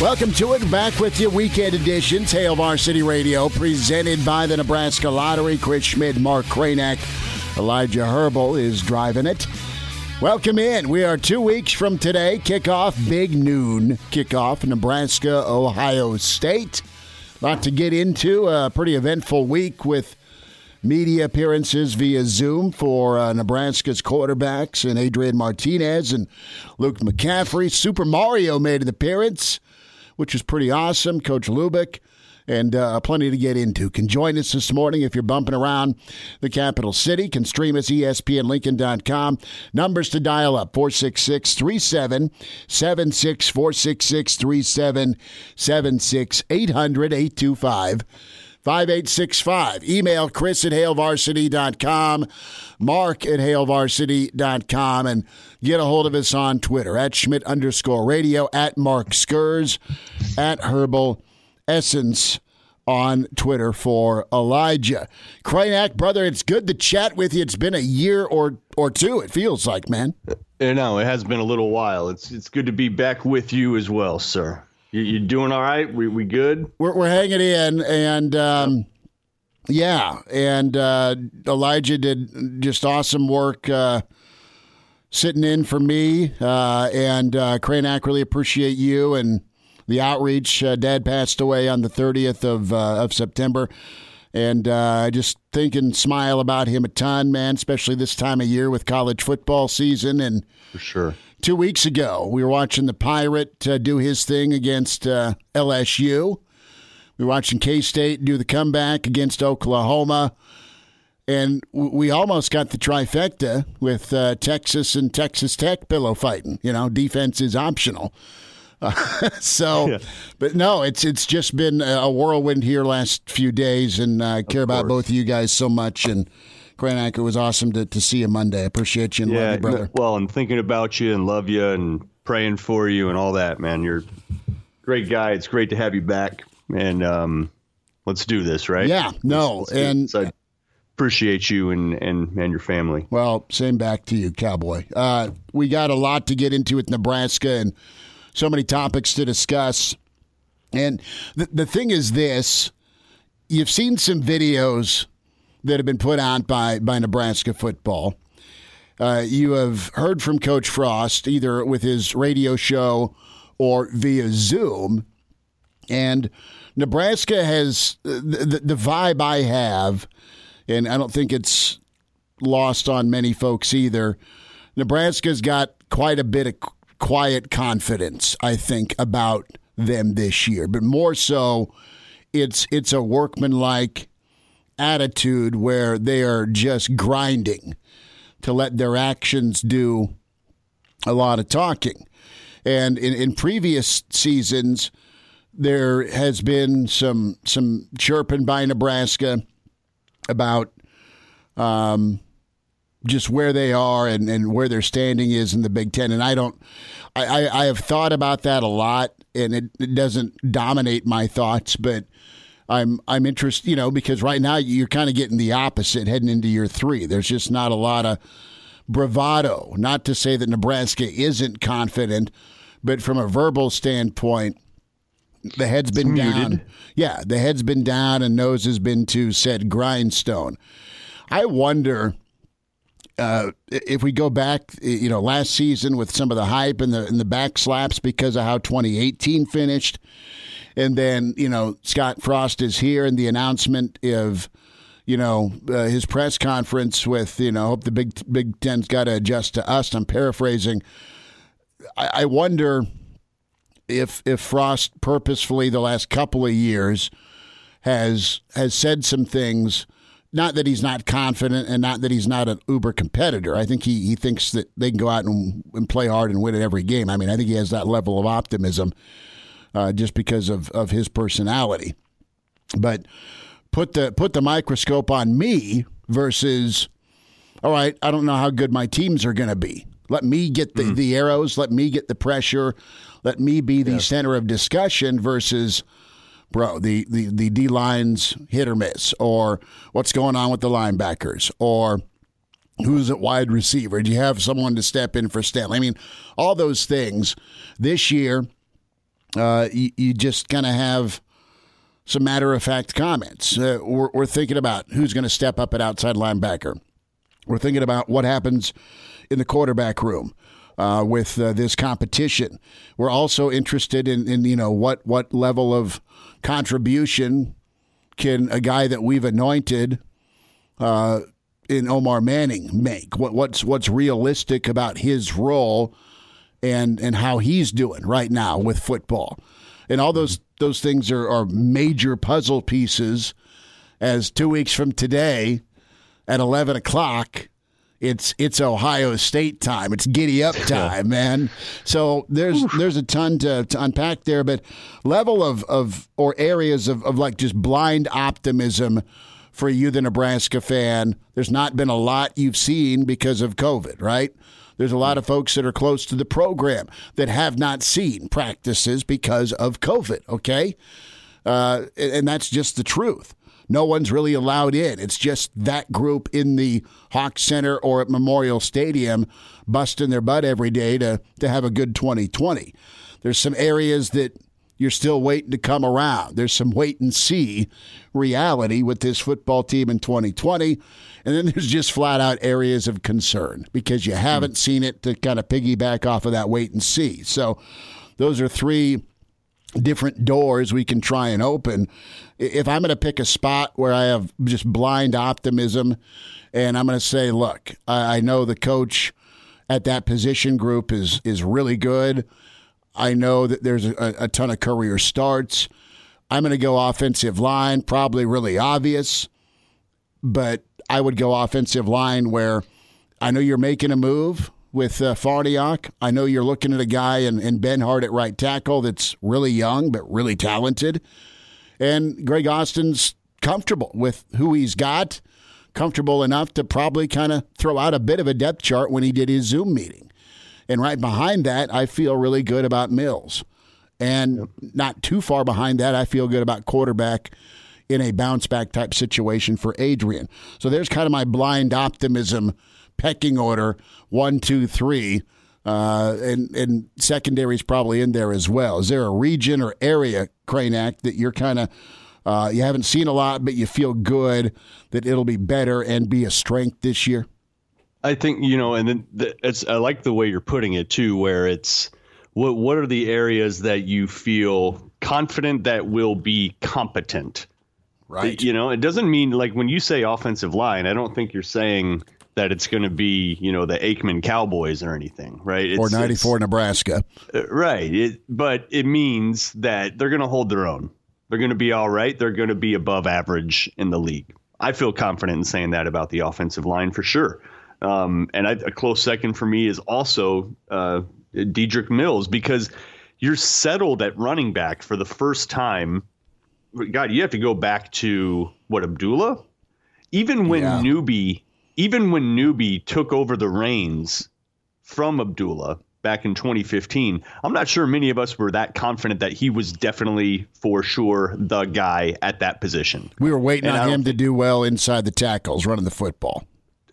Welcome to it. Back with you, weekend edition, Hail Varsity Radio, presented by the Nebraska Lottery. Chris Schmidt, Mark Cranack, Elijah Herbal is driving it. Welcome in. We are two weeks from today. Kickoff, big noon kickoff, Nebraska, Ohio State. Lot to get into. A pretty eventful week with media appearances via Zoom for uh, Nebraska's quarterbacks and Adrian Martinez and Luke McCaffrey. Super Mario made an appearance which is pretty awesome. Coach Lubick and uh, plenty to get into. Can join us this morning if you're bumping around the capital city. Can stream us espnlincoln.com. Numbers to dial up 466 3776 466 3776 800 825 5865. Email Chris at HailVarsity.com, Mark at HailVarsity.com, and get a hold of us on Twitter at Schmidt underscore radio, at Mark Skurs, at Herbal Essence on Twitter for Elijah. Cranack, brother, it's good to chat with you. It's been a year or or two, it feels like, man. Uh, you know, it has been a little while. It's it's good to be back with you as well, sir. You, you doing all right? We we good? We're we're hanging in, and um, yeah, and uh, Elijah did just awesome work. Uh, sitting in for me, uh, and uh, Cranack really appreciate you and the outreach. Uh, Dad passed away on the 30th of uh, of September, and uh, I just think and smile about him a ton, man. Especially this time of year with college football season, and For sure. Two weeks ago we were watching the Pirate uh, do his thing against uh, LSU. We were watching K State do the comeback against Oklahoma. And we almost got the trifecta with uh, Texas and Texas Tech pillow fighting. You know, defense is optional. Uh, so, Yeah. but no, it's it's just been a whirlwind here last few days, and I care about both of you guys so much. And Grant, it was awesome to, to see you Monday. I appreciate you and love Yeah. you, brother. well, I'm thinking about you and love you and praying for you and all that, man. You're a great guy. It's great to have you back. And um, let's do this, right? Yeah, no, Let's do and. I appreciate you and, and, and your family. Well, same back to you, Cowboy. Uh, we got a lot to get into with Nebraska and so many topics to discuss. And the, the thing is this you've seen some videos that have been put out by, by Nebraska football. Uh, you have heard from Coach Frost either with his radio show or via Zoom. And Nebraska has the, the, the vibe I have, and I don't think it's lost on many folks either. Nebraska's got quite a bit of quiet confidence, I think, about them this year, but more so, it's it's a workmanlike attitude where they are just grinding to let their actions do a lot of talking. And in, in previous seasons, there has been some some chirping by Nebraska about um, just where they are and, and where their standing is in the Big Ten. And I don't, I, I, I have thought about that a lot, and it, it doesn't dominate my thoughts, but I'm I'm interested, you know, because right now you're kind of getting the opposite heading into year three. There's just not a lot of bravado. Not to say that Nebraska isn't confident, but from a verbal standpoint, the head's been muted. down. Yeah, the head's been down and nose has been to said grindstone. I wonder uh, if we go back, you know, last season with some of the hype and the and the back slaps because of how 2018 finished, and then you know Scott Frost is here and the announcement of you know uh, his press conference with you know hope the Big Big Ten's got to adjust to us. I'm paraphrasing. I, I wonder if if Frost purposefully the last couple of years has has said some things. Not that he's not confident and not that he's not an uber competitor. I think he, he thinks that they can go out and, and play hard and win at every game. I mean, I think he has that level of optimism uh, just because of, of his personality. But put the put the microscope on me versus all right, I don't know how good my teams are going to be. Let me get the, mm. the arrows, let me get the pressure, let me be the center of discussion versus bro, the, the, the D lines hit or miss, or what's going on with the linebackers, or who's at wide receiver? Do you have someone to step in for Stanley? I mean, all those things. This year, uh, you, you just kind of have some matter of fact comments. Uh, we're, we're thinking about who's going to step up at outside linebacker. We're thinking about what happens in the quarterback room. Uh, with uh, this competition, we're also interested in, in you know what what level of contribution can a guy that we've anointed uh, in Omar Manning make? What, what's what's realistic about his role and and how he's doing right now with football, and all those those things are, are major puzzle pieces. As two weeks from today, at eleven o'clock, it's it's Ohio State time. It's giddy up time, man. So there's there's a ton to, to unpack there, but level of, of or areas of, of like just blind optimism for you, the Nebraska fan. There's not been a lot you've seen because of COVID, right? There's a lot of folks that are close to the program that have not seen practices because of COVID. Okay, uh, and that's just the truth no one's really allowed in. It's just that group in the Hawk Center or at Memorial Stadium busting their butt every day to, to have a good 2020. There's some areas that you're still waiting to come around. There's some wait and see reality with this football team in 2020. And then there's just flat out areas of concern because you haven't mm. seen it to kind of piggyback off of that wait and see. So those are three different doors we can try and open. If I'm going to pick a spot where I have just blind optimism and I'm going to say, look, I know the coach at that position group is is really good. I know that there's a, a ton of career starts. I'm going to go offensive line, probably really obvious, but I would go offensive line where I know you're making a move with uh. I know you're looking at a guy in, in Benhart at right tackle that's really young but really talented. And Greg Austin's comfortable with who he's got, comfortable enough to probably kind of throw out a bit of a depth chart when he did his Zoom meeting. And right behind that, I feel really good about Mills. And not too far behind that, I feel good about quarterback in a bounce back type situation for Adrian. So there's kind of my blind optimism pecking order one, two, three. Uh, and and secondary is probably in there as well. Is there a region or area, Cranack, that you're kind of uh, you haven't seen a lot, but you feel good that it'll be better and be a strength this year? I think you know, and then the, it's I like the way you're putting it too, where it's what what are the areas that you feel confident that will be competent, right? You know, it doesn't mean like when you say offensive line, I don't think you're saying that it's going to be, you know, the Aikman Cowboys or anything, right? It's, or 94 Nebraska. Uh, right. It, but it means that they're going to hold their own. They're going to be all right. They're going to be above average in the league. I feel confident in saying that about the offensive line for sure. Um, and I, a close second for me is also uh, Dedrick Mills because you're settled at running back for the first time. God, you have to go back to what Abdullah. Even when yeah. Newby even when Newby took over the reins from Abdullah back in 2015, I'm not sure many of us were that confident that he was definitely for sure the guy at that position. We were waiting and on him to do well inside the tackles, running the football.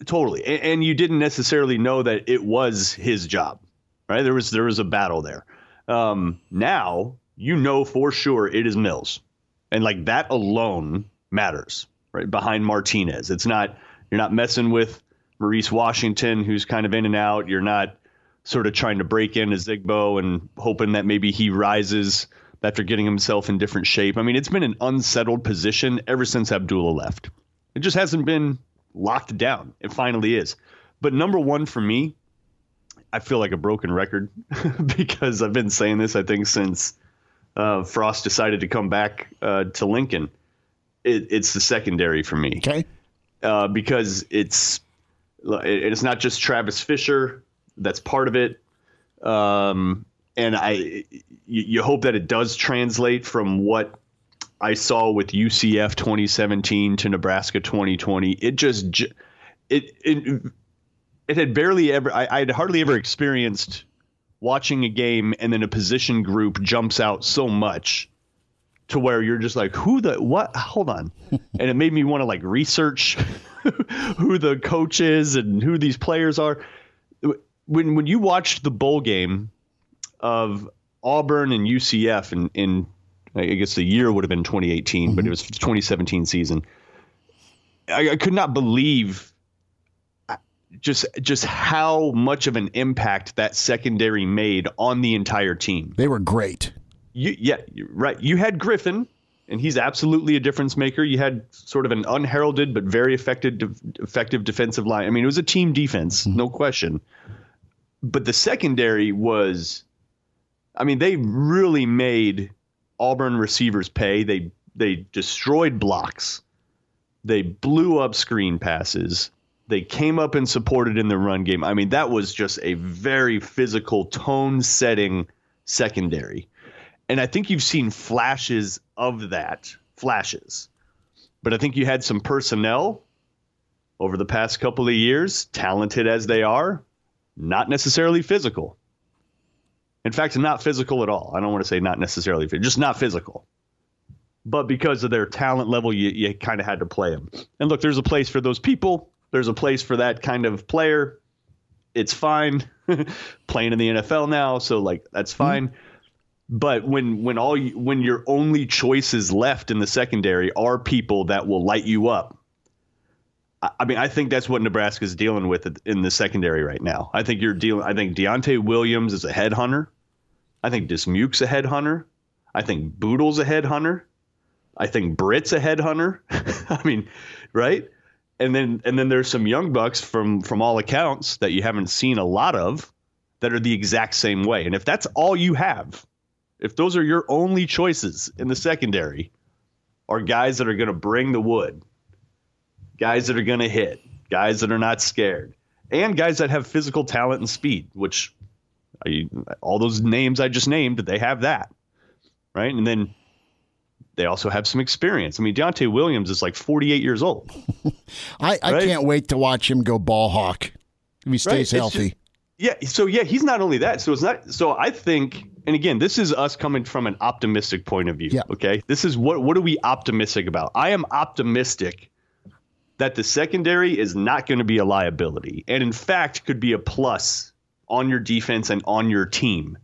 Totally, and, and, you didn't necessarily know that it was his job, right? There was there was a battle there. Um, now you know for sure it is Mills, and like that alone matters, right? Behind Martinez, it's not you're not messing with Maurice Washington, who's kind of in and out. You're not sort of trying to break in Ozigbo and hoping that maybe he rises after getting himself in different shape. I mean, it's been an unsettled position ever since Abdullah left. It just hasn't been locked down. It finally is. But number one for me, I feel like a broken record because I've been saying this, I think, since uh, Frost decided to come back uh, to Lincoln. It, it's the secondary for me. Okay. Uh, because it's it's not just Travis Fisher that's part of it. Um, and I, you, you hope that it does translate from what I saw with UCF 2017 to Nebraska 2020. It just, it, it, it had barely ever, I, I had hardly ever experienced watching a game and then a position group jumps out so much to where you're just like, who the what? Hold on, and it made me want to like research who the coach is and who these players are. When when you watched the bowl game of Auburn and UCF, and in, in I guess the year would have been 2018, mm-hmm. but it was 2017 season. I, I could not believe just just how much of an impact that secondary made on the entire team. They were great you, yeah, right. You had Griffin, and he's absolutely a difference maker. You had sort of an unheralded but very effective, effective defensive line. I mean, it was a team defense, mm-hmm. no question. But the secondary was, I mean, they really made Auburn receivers pay. They they destroyed blocks. They blew up screen passes. They came up and supported in the run game. I mean, that was just a very physical, tone setting secondary. And I think you've seen flashes of that, flashes. But I think you had some personnel over the past couple of years, talented as they are, not necessarily physical. In fact, not physical at all. I don't want to say not necessarily, just not physical. But because of their talent level, you, you kind of had to play them. And look, there's a place for those people. There's a place for that kind of player. It's fine. Playing in the NFL now, so like that's fine. Mm-hmm. But when when all you, when your only choices left in the secondary are people that will light you up, I, I mean, I think that's what Nebraska's dealing with in the secondary right now. I think you're dealing. I think Deontai Williams is a headhunter. I think Dismuke's a headhunter. I think Bootle's a headhunter. I think Britt's a headhunter. I mean, right? And then and then there's some young bucks from from all accounts that you haven't seen a lot of that are the exact same way. And if that's all you have, if those are your only choices in the secondary, are guys that are going to bring the wood, guys that are going to hit, guys that are not scared, and guys that have physical talent and speed, which I, all those names I just named, they have that, right? And then they also have some experience. I mean, Deontai Williams is like 48 years old. I, I right? can't wait to watch him go ball hawk if he stays right? healthy. Just, yeah. So yeah, he's not only that. So it's not. So I think and again, this is us coming from an optimistic point of view. Yeah. Okay. This is what what are we optimistic about? I am optimistic that the secondary is not going to be a liability, and in fact could be a plus on your defense and on your team,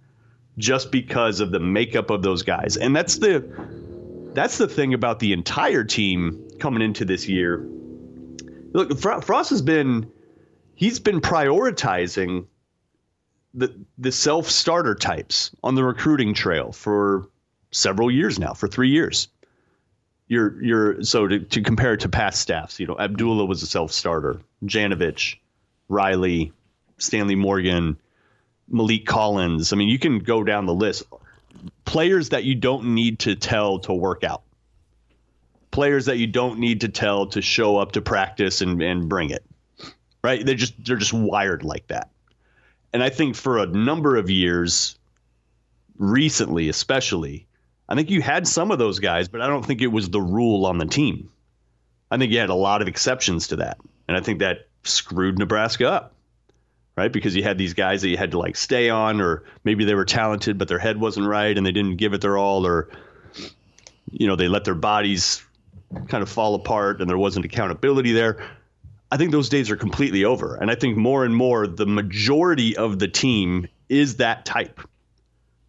just because of the makeup of those guys. And that's the that's the thing about the entire team coming into this year. Look, Frost has been he's been prioritizing the the self starter types on the recruiting trail for several years now, for three years. You're you're so to, to compare it to past staffs, you know, Abdullah was a self starter, Janovich, Riley, Stanley Morgan, Maliek Collins. I mean, you can go down the list. Players that you don't need to tell to work out. Players that you don't need to tell to show up to practice and, and bring it. Right? They're just they're just wired like that. And I think for a number of years, recently especially, I think you had some of those guys, but I don't think it was the rule on the team. I think you had a lot of exceptions to that. And I think that screwed Nebraska up, right? Because you had these guys that you had to like stay on, or maybe they were talented, but their head wasn't right and they didn't give it their all, or, you know, they let their bodies kind of fall apart and there wasn't accountability there. I think those days are completely over. And I think more and more the majority of the team is that type.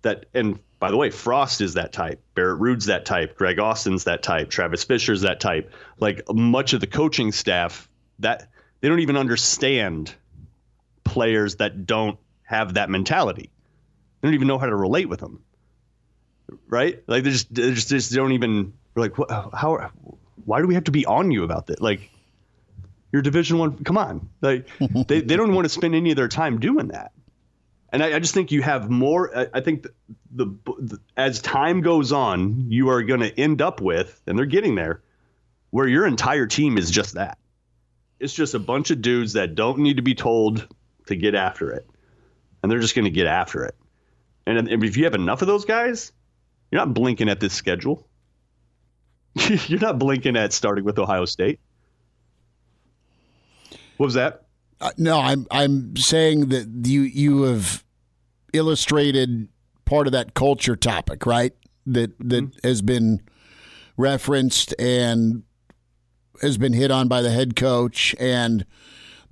That and by the way, Frost is that type. Barrett Ruud's that type. Greg Austin's that type. Travis Fisher's that type. Like much of the coaching staff, that they don't even understand players that don't have that mentality. They don't even know how to relate with them. Right? Like they just they just, just don't even like what, how why do we have to be on you about that? Like you're division 1 come on. Like they they don't want to spend any of their time doing that. And I, I just think you have more I, I think the, the, the as time goes on, you are going to end up with and they're getting there where your entire team is just that. It's just a bunch of dudes that don't need to be told to get after it. And they're just going to get after it. And if you have enough of those guys, you're not blinking at this schedule. you're not blinking at starting with Ohio State. What was that? Uh, no, I'm I'm saying that you you have illustrated part of that culture topic, right? That that mm-hmm. has been referenced and has been hit on by the head coach, and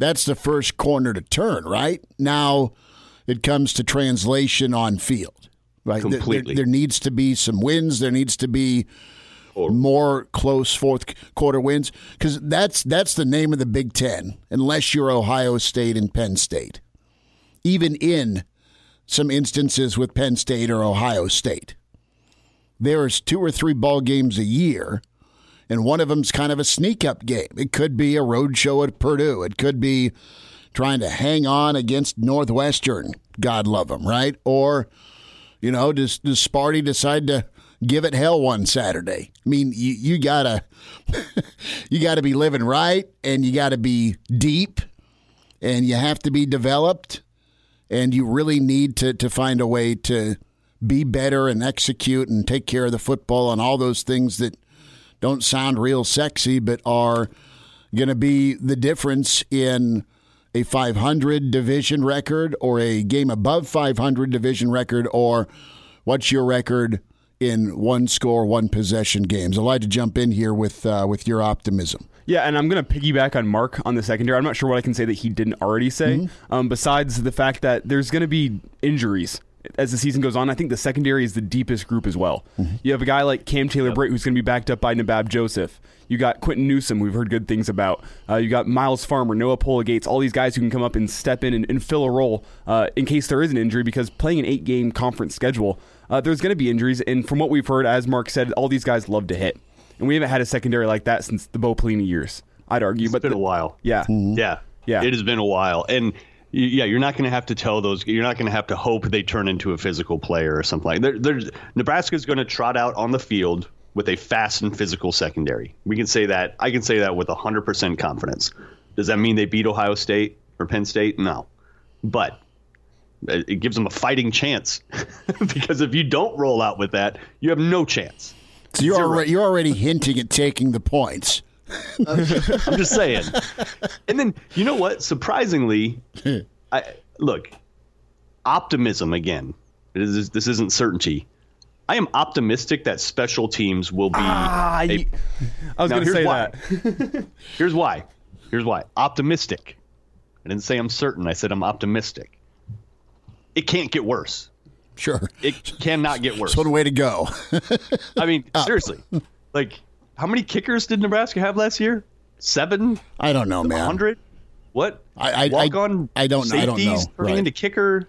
that's the first corner to turn. Right now, it comes to translation on field. Right, completely. There, there needs to be some wins. There needs to be more close fourth quarter wins because that's that's the name of the Big Ten. Unless you're Ohio State and Penn State, even in some instances with Penn State or Ohio State, there's two or three ball games a year and one of them's kind of a sneak up game. It could be a road show at Purdue. It could be trying to hang on against Northwestern. God love them, right? Or, you know, does does Sparty decide to give it hell one Saturday? I mean, you you gotta you gotta be living right, and you gotta be deep, and you have to be developed, and you really need to to find a way to be better and execute and take care of the football and all those things that don't sound real sexy, but are going to be the difference in a 500 division record or a game above 500 division record, or what's your record in one score, one possession games? I'd like to jump in here with uh, with your optimism. Yeah, and I'm going to piggyback on Mark on the secondary. I'm not sure what I can say that he didn't already say, mm-hmm. um, besides the fact that there's going to be injuries as the season goes on, I think the secondary is the deepest group as well. Mm-hmm. You have a guy like Cam Taylor Britt who's going to be backed up by Nadab Joseph. You got Quinton Newsome, we've heard good things about. Uh, you got Myles Farmer, Noa Pola Gates, all these guys who can come up and step in and, and fill a role uh, in case there is an injury because playing an eight game conference schedule, uh, there's going to be injuries. And from what we've heard, as Mark said, all these guys love to hit. And we haven't had a secondary like that since the Bo Pelini years, I'd argue. It's but been the, a while. Yeah. Mm-hmm. Yeah. Yeah. It has been a while. And yeah, you're not going to have to tell those. You're not going to have to hope they turn into a physical player or something like. There, there's Nebraska's going to trot out on the field with a fast and physical secondary. We can say that. I can say that with 100% confidence. Does that mean they beat Ohio State or Penn State? No, but it gives them a fighting chance because if you don't roll out with that, you have no chance. So you're already, you're already hinting at taking the points. I'm just saying. And then you know what? Surprisingly, I look optimism again. Is, this isn't certainty. I am optimistic that special teams will be. Ah, a, I was going to say why. that. here's why. Here's why. Optimistic. I didn't say I'm certain. I said I'm optimistic. It can't get worse. Sure. It cannot get worse. It's one way to go. I mean, seriously. Like how many kickers did Nebraska have last year? Seven? I don't know, man. Hundred? What? I I, Walk on I don't safeties, I don't know. Turning right. into kicker,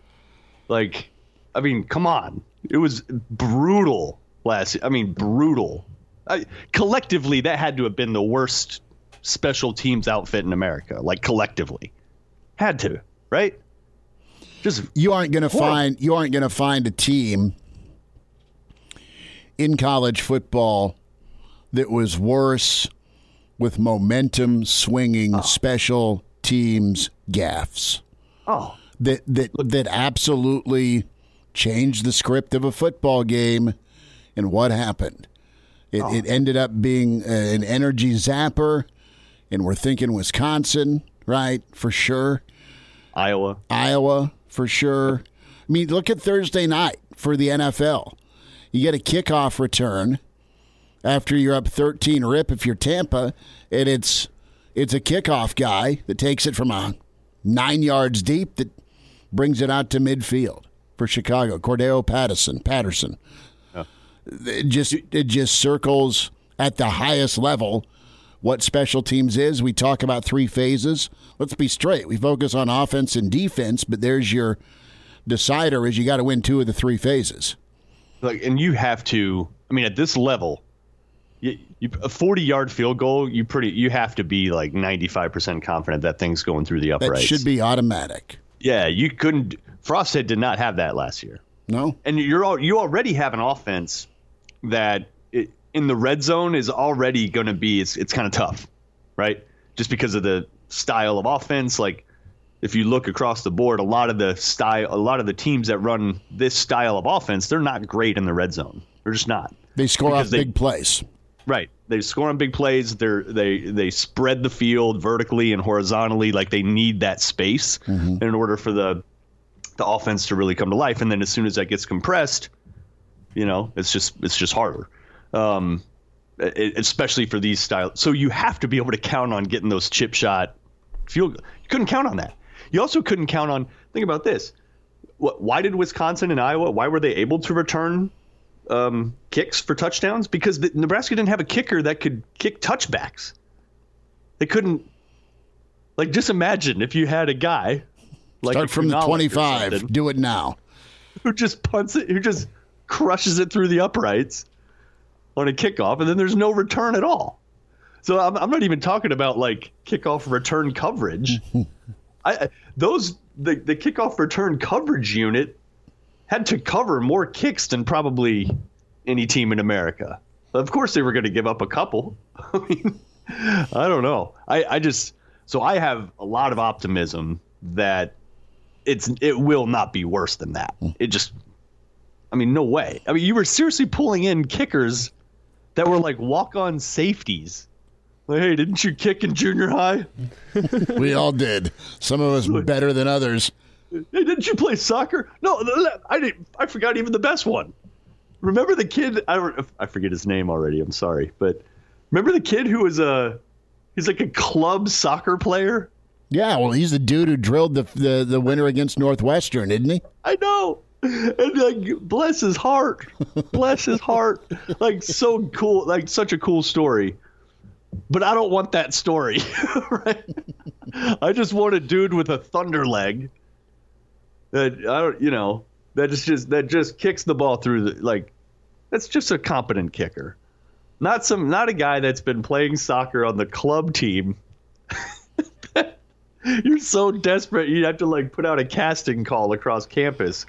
like, I mean, come on, it was brutal last. I mean, brutal. I, collectively, that had to have been the worst special teams outfit in America. Like collectively, had to, right? Just you aren't going to find you aren't going to find a team in college football that was worse with momentum swinging oh. special teams gaffes. Oh. That that that absolutely changed the script of a football game and what happened. It, oh. it ended up being an energy zapper and we're thinking Wisconsin, right? For sure. Iowa. Iowa, for sure. I mean, look at Thursday night for the NFL. You get a kickoff return after you're up 13 rip if you're Tampa, and it's it's a kickoff guy that takes it from a nine yards deep that brings it out to midfield for Chicago. Cordarrelle Patterson, Patterson. It just it just circles at the highest level what special teams is. We talk about three phases. Let's be straight. We focus on offense and defense, but there's your decider is you got to win two of the three phases. Like, and you have to. I mean, at this level, you, you, a 40 yard field goal, you pretty you have to be like 95% confident that thing's going through the uprights. That should be automatic. Yeah, you couldn't. Frost had did not have that last year. No, and you're all, you already have an offense that it, in the red zone is already going to be it's it's kind of tough, right? Just because of the style of offense. Like if you look across the board, a lot of the style, a lot of the teams that run this style of offense, they're not great in the red zone. They're just not. They score off big plays. Right. They score on big plays. They're they they spread the field vertically and horizontally like they need that space mm-hmm. in order for the the offense to really come to life. And then as soon as that gets compressed, you know, it's just it's just harder. Um, it, especially for these styles. So you have to be able to count on getting those chip shot field. You couldn't count on that. You also couldn't count on. Think about this. What, why did Wisconsin and Iowa? Why were they able to return um, kicks for touchdowns because the, Nebraska didn't have a kicker that could kick touchbacks. They couldn't. Like, just imagine if you had a guy like start from the twenty-five. Do it now. Who just punts it? Who just crushes it through the uprights on a kickoff, and then there's no return at all. So I'm, I'm not even talking about like kickoff return coverage. I those the the kickoff return coverage unit had to cover more kicks than probably any team in America. Of course, they were going to give up a couple. I mean, I don't know. I, I just so I have a lot of optimism that it's it will not be worse than that. Hmm. It just, I mean, no way. I mean, you were seriously pulling in kickers that were like walk on safeties. Like, hey, didn't you kick in junior high? we all did. Some of us better than others. Hey, didn't you play soccer? No, I didn't. I forgot even the best one. Remember the kid? I don't. I forget his name already. I'm sorry, but remember the kid who was a he's like a club soccer player. Yeah, well, he's the dude who drilled the the, the winner against Northwestern, isn't he? I know. And like, bless his heart, bless his heart. Like, so cool. Like, such a cool story. But I don't want that story, right? I just want a dude with a thunder leg that I don't, you know, that is just that just kicks the ball through the like. That's just a competent kicker, not some not a guy that's been playing soccer on the club team. You're so desperate, you have to like put out a casting call across campus.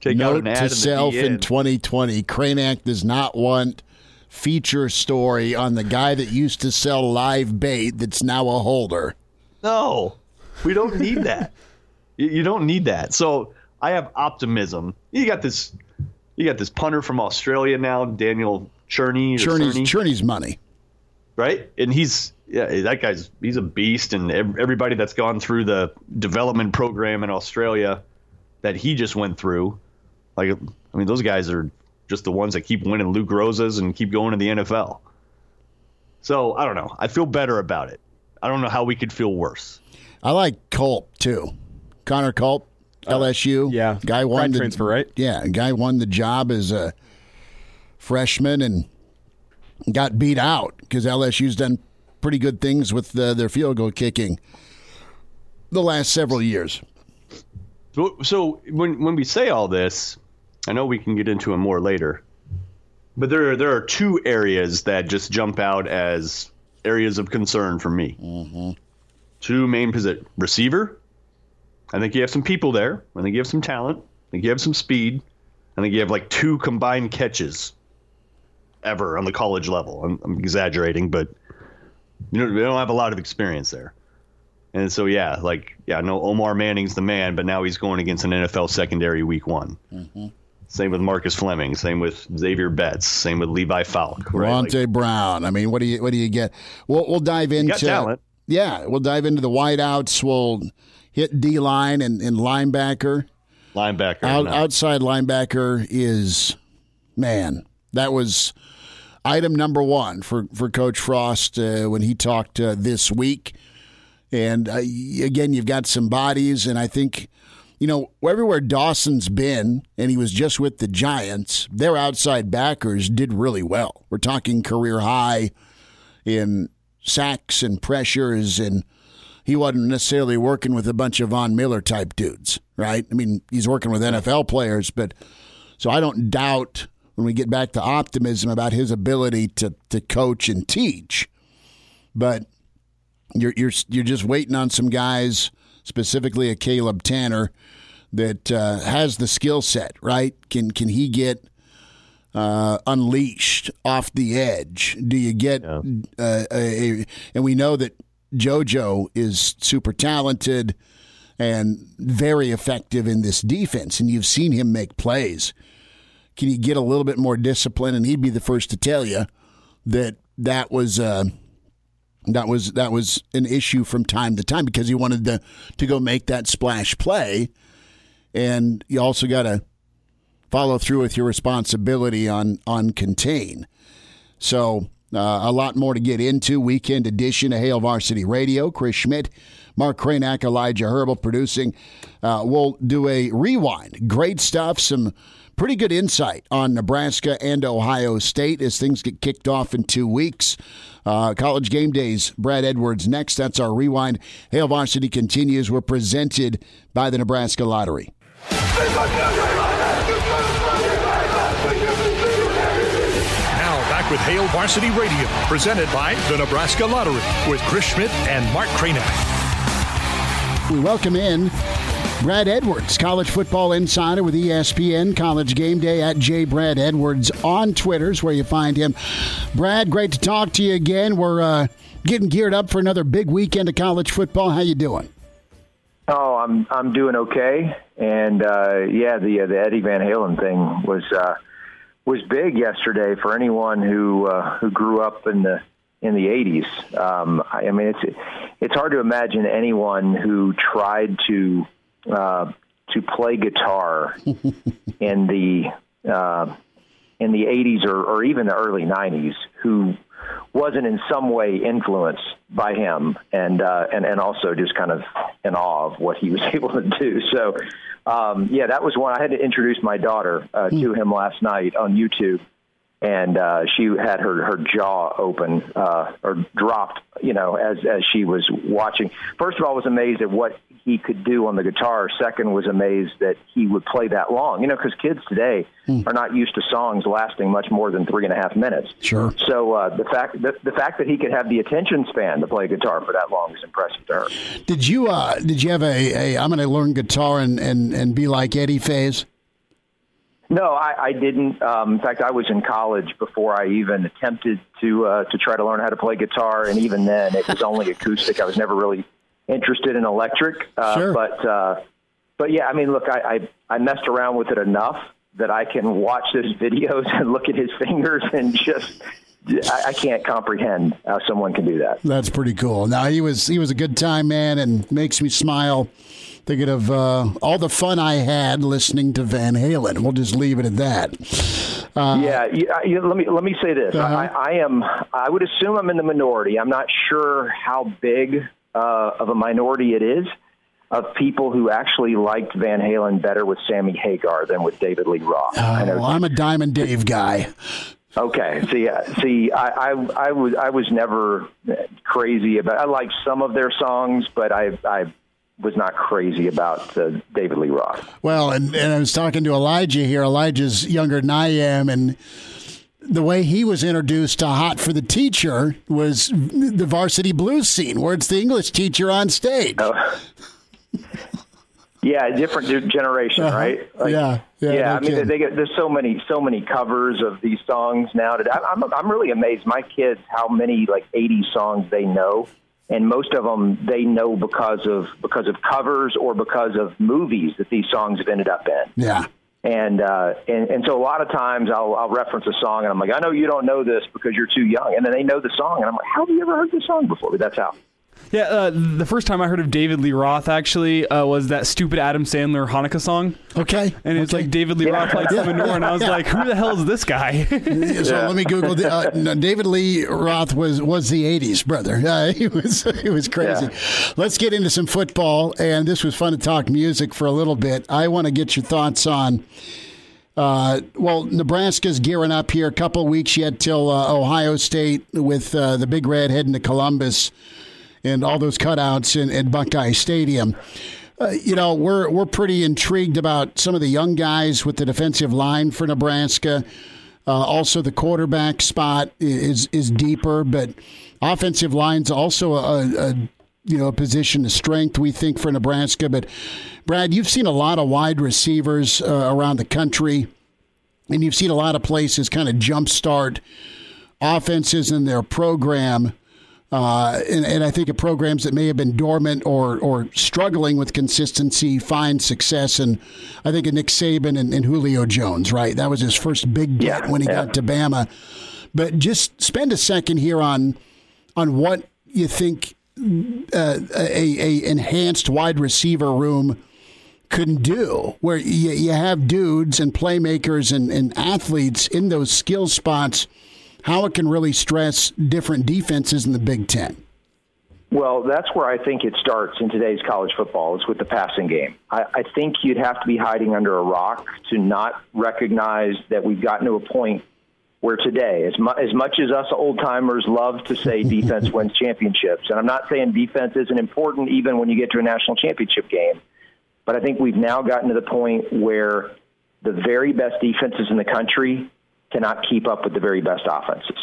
Take Note out an ad to self in 2020. Cranack does not want feature story on the guy that used to sell live bait that's now a holder. No, we don't need that. You don't need that. So I have optimism. You got this. You got this punter from Australia now, Daniel Cerni. Cerni's, Cerni's money, right? And he's yeah, that guy's he's a beast. And everybody that's gone through the development program in Australia that he just went through, like I mean, those guys are just the ones that keep winning Luke Rosas and keep going to the NFL. So I don't know. I feel better about it. I don't know how we could feel worse. I like Culp too. Connor Culp, uh, LSU. yeah, guy won the transfer, right? Yeah, guy won the job as a freshman and got beat out because LSU's done pretty good things with the, their field goal kicking the last several years. So, so when when we say all this, I know we can get into it more later, but there there are two areas that just jump out as areas of concern for me. Mm-hmm. Two main position receiver I think you have some people there. I think you have some talent. I think you have some speed. I think you have like two combined catches ever on the college level. I'm, I'm exaggerating, but you know, they don't have a lot of experience there. And so, yeah, like, yeah, I know Omar Manning's the man, but now he's going against an NFL secondary week one. Mm-hmm. Same with Marcus Fleming. Same with Xavier Betts. Same with Levi Falck. Right? Like, Brown. I mean, what do you what do you get? We'll we'll dive into. talent. Yeah, we'll dive into the wideouts. We'll hit D line and, and linebacker. Linebacker. Out, outside linebacker is, man, that was item number one for, for Coach Frost uh, when he talked uh, this week. And uh, again, you've got some bodies, and I think, you know, everywhere Dawson's been, and he was just with the Giants, their outside backers did really well. We're talking career high in sacks and pressures, and he wasn't necessarily working with a bunch of Von Miller type dudes, right? I mean, he's working with NFL players, but so I don't doubt when we get back to optimism about his ability to to coach and teach. But you're you're you're just waiting on some guys, specifically a Caleb Tanner, that uh, has the skill set, right? Can can he get uh, unleashed off the edge? Do you get yeah. uh, a, a, and we know that JoJo is super talented and very effective in this defense, and you've seen him make plays. Can you get a little bit more discipline? And he'd be the first to tell you that that was uh, that was that was an issue from time to time because he wanted to to go make that splash play, and you also got to follow through with your responsibility on on contain. So uh, a lot more to get into. Weekend edition of Hail Varsity Radio. Chris Schmidt, Mark Cranack, Elijah Herbal producing. Uh, we'll do a rewind. Great stuff. Some pretty good insight on Nebraska and Ohio State as things get kicked off in two weeks. Uh, college game days, Brad Edwards next. That's our rewind. Hail Varsity continues. We're presented by the Nebraska Lottery. With Hail Varsity Radio, presented by the Nebraska Lottery with Chris Schmidt and Mark Cranack. We welcome in Brad Edwards, college football insider with ESPN College Game Day at J. Brad Edwards on Twitter's where you find him. Brad, great to talk to you again. We're uh, getting geared up for another big weekend of college football. How you doing? Oh, I'm I'm doing okay, and uh, yeah, the uh, the Eddie Van Halen thing was uh, was big yesterday for anyone who uh, who grew up in the in the 80s. Um, I mean, it's it's hard to imagine anyone who tried to uh, to play guitar in the uh, in the 80s or, or even the early 90s who wasn't in some way influenced by him and uh, and and also just kind of in awe of what he was able to do. So um, yeah, that was one. I had to introduce my daughter uh, to him last night on YouTube, and uh, she had her her jaw open uh, or dropped, you know, as as she was watching. First of all, I was amazed at what he could do on the guitar. Second, was amazed that he would play that long. You know, because kids today mm. are not used to songs lasting much more than three and a half minutes. Sure. So uh, the fact the, the fact that he could have the attention span to play guitar for that long is impressive to her. Did you uh, did you have a, a I'm going to learn guitar and, and and be like Eddie phase? No, I, I didn't. Um, in fact, I was in college before I even attempted to uh, to try to learn how to play guitar, and even then, it was only acoustic. I was never really interested in electric. Uh, sure. But uh, but yeah, I mean, look, I, I I messed around with it enough that I can watch those videos and look at his fingers and just I, I, can't comprehend how someone can do that. That's pretty cool. Now he was he was a good time man and makes me smile thinking of uh, all the fun I had listening to Van Halen. We'll just leave it at that. Uh, yeah, you, let me let me say this. Uh-huh. I, I am. I would assume I'm in the minority. I'm not sure how big uh, of a minority it is of people who actually liked Van Halen better with Sammy Hagar than with David Lee Roth. Oh, I'm a Diamond Dave guy. Okay, see, uh, see, I, I, I was, I was never crazy about. I liked some of their songs, but I, I was not crazy about uh, David Lee Roth. Well, and, and I was talking to Elijah here. Elijah's younger than I am, and the way he was introduced to Hot for the Teacher was the varsity blues scene, where it's the English teacher on stage. Oh. yeah, different generation, uh-huh. right? Like, yeah, yeah. yeah no I mean, they, they get, there's so many, so many covers of these songs now. That I'm, I'm really amazed. My kids, how many like 80 songs they know, and most of them they know because of because of covers or because of movies that these songs have ended up in. Yeah. And, uh, and and so a lot of times I'll, I'll reference a song and I'm like, I know you don't know this because you're too young, and then they know the song, and I'm like, How have you ever heard this song before? But that's how. Yeah, uh, the first time I heard of David Lee Roth actually uh, was that stupid Adam Sandler Hanukkah song. Okay, and it's okay. like David Lee Roth lights yeah. the menorah, and I was yeah. like, "Who the hell is this guy?" so yeah. let me Google. The, uh, no, David Lee Roth was was the '80s brother. Uh, he was he was crazy. Let's get into some football, and this was fun to talk music for a little bit. I want to get your thoughts on Uh, well, Nebraska's gearing up here. A couple weeks yet till uh, Ohio State with uh, the Big Red heading to Columbus and all those cutouts in, in Buckeye Stadium. Uh, you know, we're we're pretty intrigued about some of the young guys with the defensive line for Nebraska. Uh, also, the quarterback spot is is deeper, but offensive line's also a, a you know a position of strength we think for Nebraska. But Brad, you've seen a lot of wide receivers uh, around the country, and you've seen a lot of places kind of jumpstart offenses in their program. Uh, and, and, I think of programs that may have been dormant or or struggling with consistency find success. And I think of Nick Saban and, and Julio Jones, right? That was his first big get yeah, when he yeah. got to Bama. But just spend a second here on on what you think uh, a, a enhanced wide receiver room can do, where you, you have dudes and playmakers and, and athletes in those skill spots how it can really stress different defenses in the Big Ten. Well, that's where I think it starts in today's college football is with the passing game. I, I think you'd have to be hiding under a rock to not recognize that we've gotten to a point where today, as, mu- as much as us old timers love to say defense wins championships, and I'm not saying defense isn't important even when you get to a national championship game, but I think we've now gotten to the point where the very best defenses in the country cannot keep up with the very best offenses.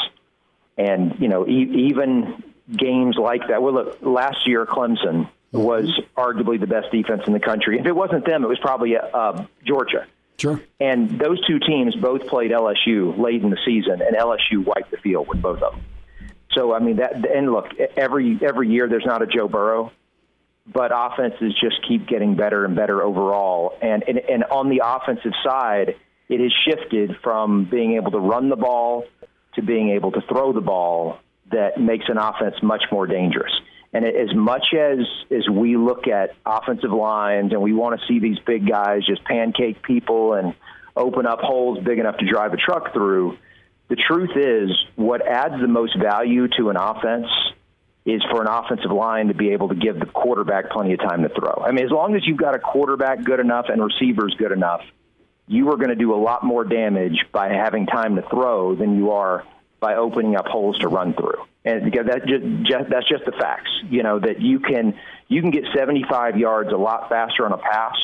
And, you know, e- even games like that. Well, look, last year, Clemson was arguably the best defense in the country. If it wasn't them, it was probably uh, Georgia. Sure. And those two teams both played LSU late in the season, and LSU wiped the field with both of them. So I mean that, and look, every every year there's not a Joe Burrow, but offenses just keep getting better and better overall. And and, and on the offensive side, it has shifted from being able to run the ball to being able to throw the ball that makes an offense much more dangerous. And as much as as we look at offensive lines and we want to see these big guys just pancake people and open up holes big enough to drive a truck through, the truth is what adds the most value to an offense is for an offensive line to be able to give the quarterback plenty of time to throw. I mean, as long as you've got a quarterback good enough and receivers good enough, you are going to do a lot more damage by having time to throw than you are by opening up holes to run through. And because that just, just that's just the facts. You know that you can you can get 75 yards a lot faster on a pass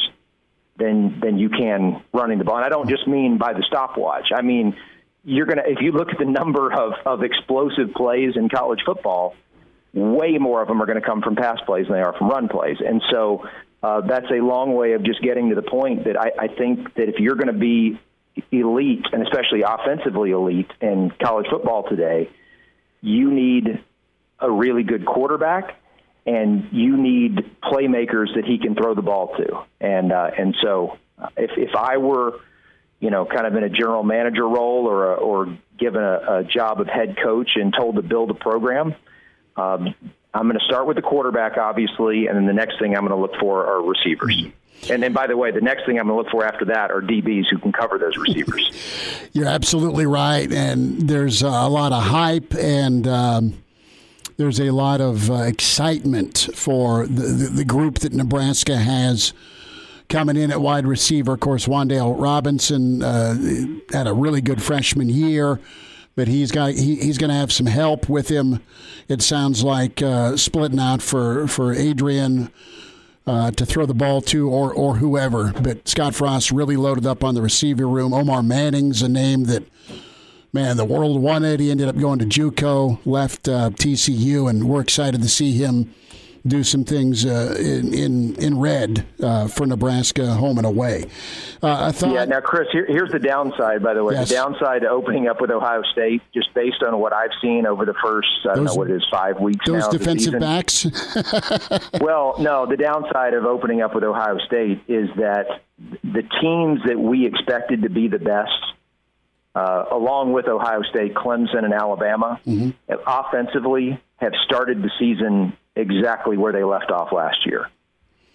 than than you can running the ball. And I don't just mean by the stopwatch. I mean you're gonna if you look at the number of of explosive plays in college football, way more of them are going to come from pass plays than they are from run plays. And so uh, that's a long way of just getting to the point that I, I think that if you're going to be elite, and especially offensively elite in college football today, you need a really good quarterback, and you need playmakers that he can throw the ball to. And uh, and so, if if I were, you know, kind of in a general manager role or a, or given a, a job of head coach and told to build a program. Um, I'm going to start with the quarterback, obviously, and then the next thing I'm going to look for are receivers. And then, by the way, the next thing I'm going to look for after that are DBs who can cover those receivers. You're absolutely right, and there's a lot of hype and. Um, there's a lot of uh, excitement for the, the, the, group that Nebraska has coming in at wide receiver. Of course, Wan'Dale Robinson uh, had a really good freshman year but he's got he, he's going to have some help with him. It sounds like uh, splitting out for for Adrian. Uh, to throw the ball to, or or whoever, but Scott Frost really loaded up on the receiver room. Omar Manning's a name that, man, the world wanted. He ended up going to JUCO, left uh, TCU, and we're excited to see him do some things uh, in, in in red uh, for Nebraska, home and away. Uh, I thought, yeah. Now, Chris, here, here's the downside. By the way, yes. the downside to opening up with Ohio State, just based on what I've seen over the first, I don't those, know what it is, five weeks. Those defensive backs. well, no, the downside of opening up with Ohio State is that the teams that we expected to be the best. Uh, along with Ohio State, Clemson, and Alabama, mm-hmm. offensively have started the season exactly where they left off last year.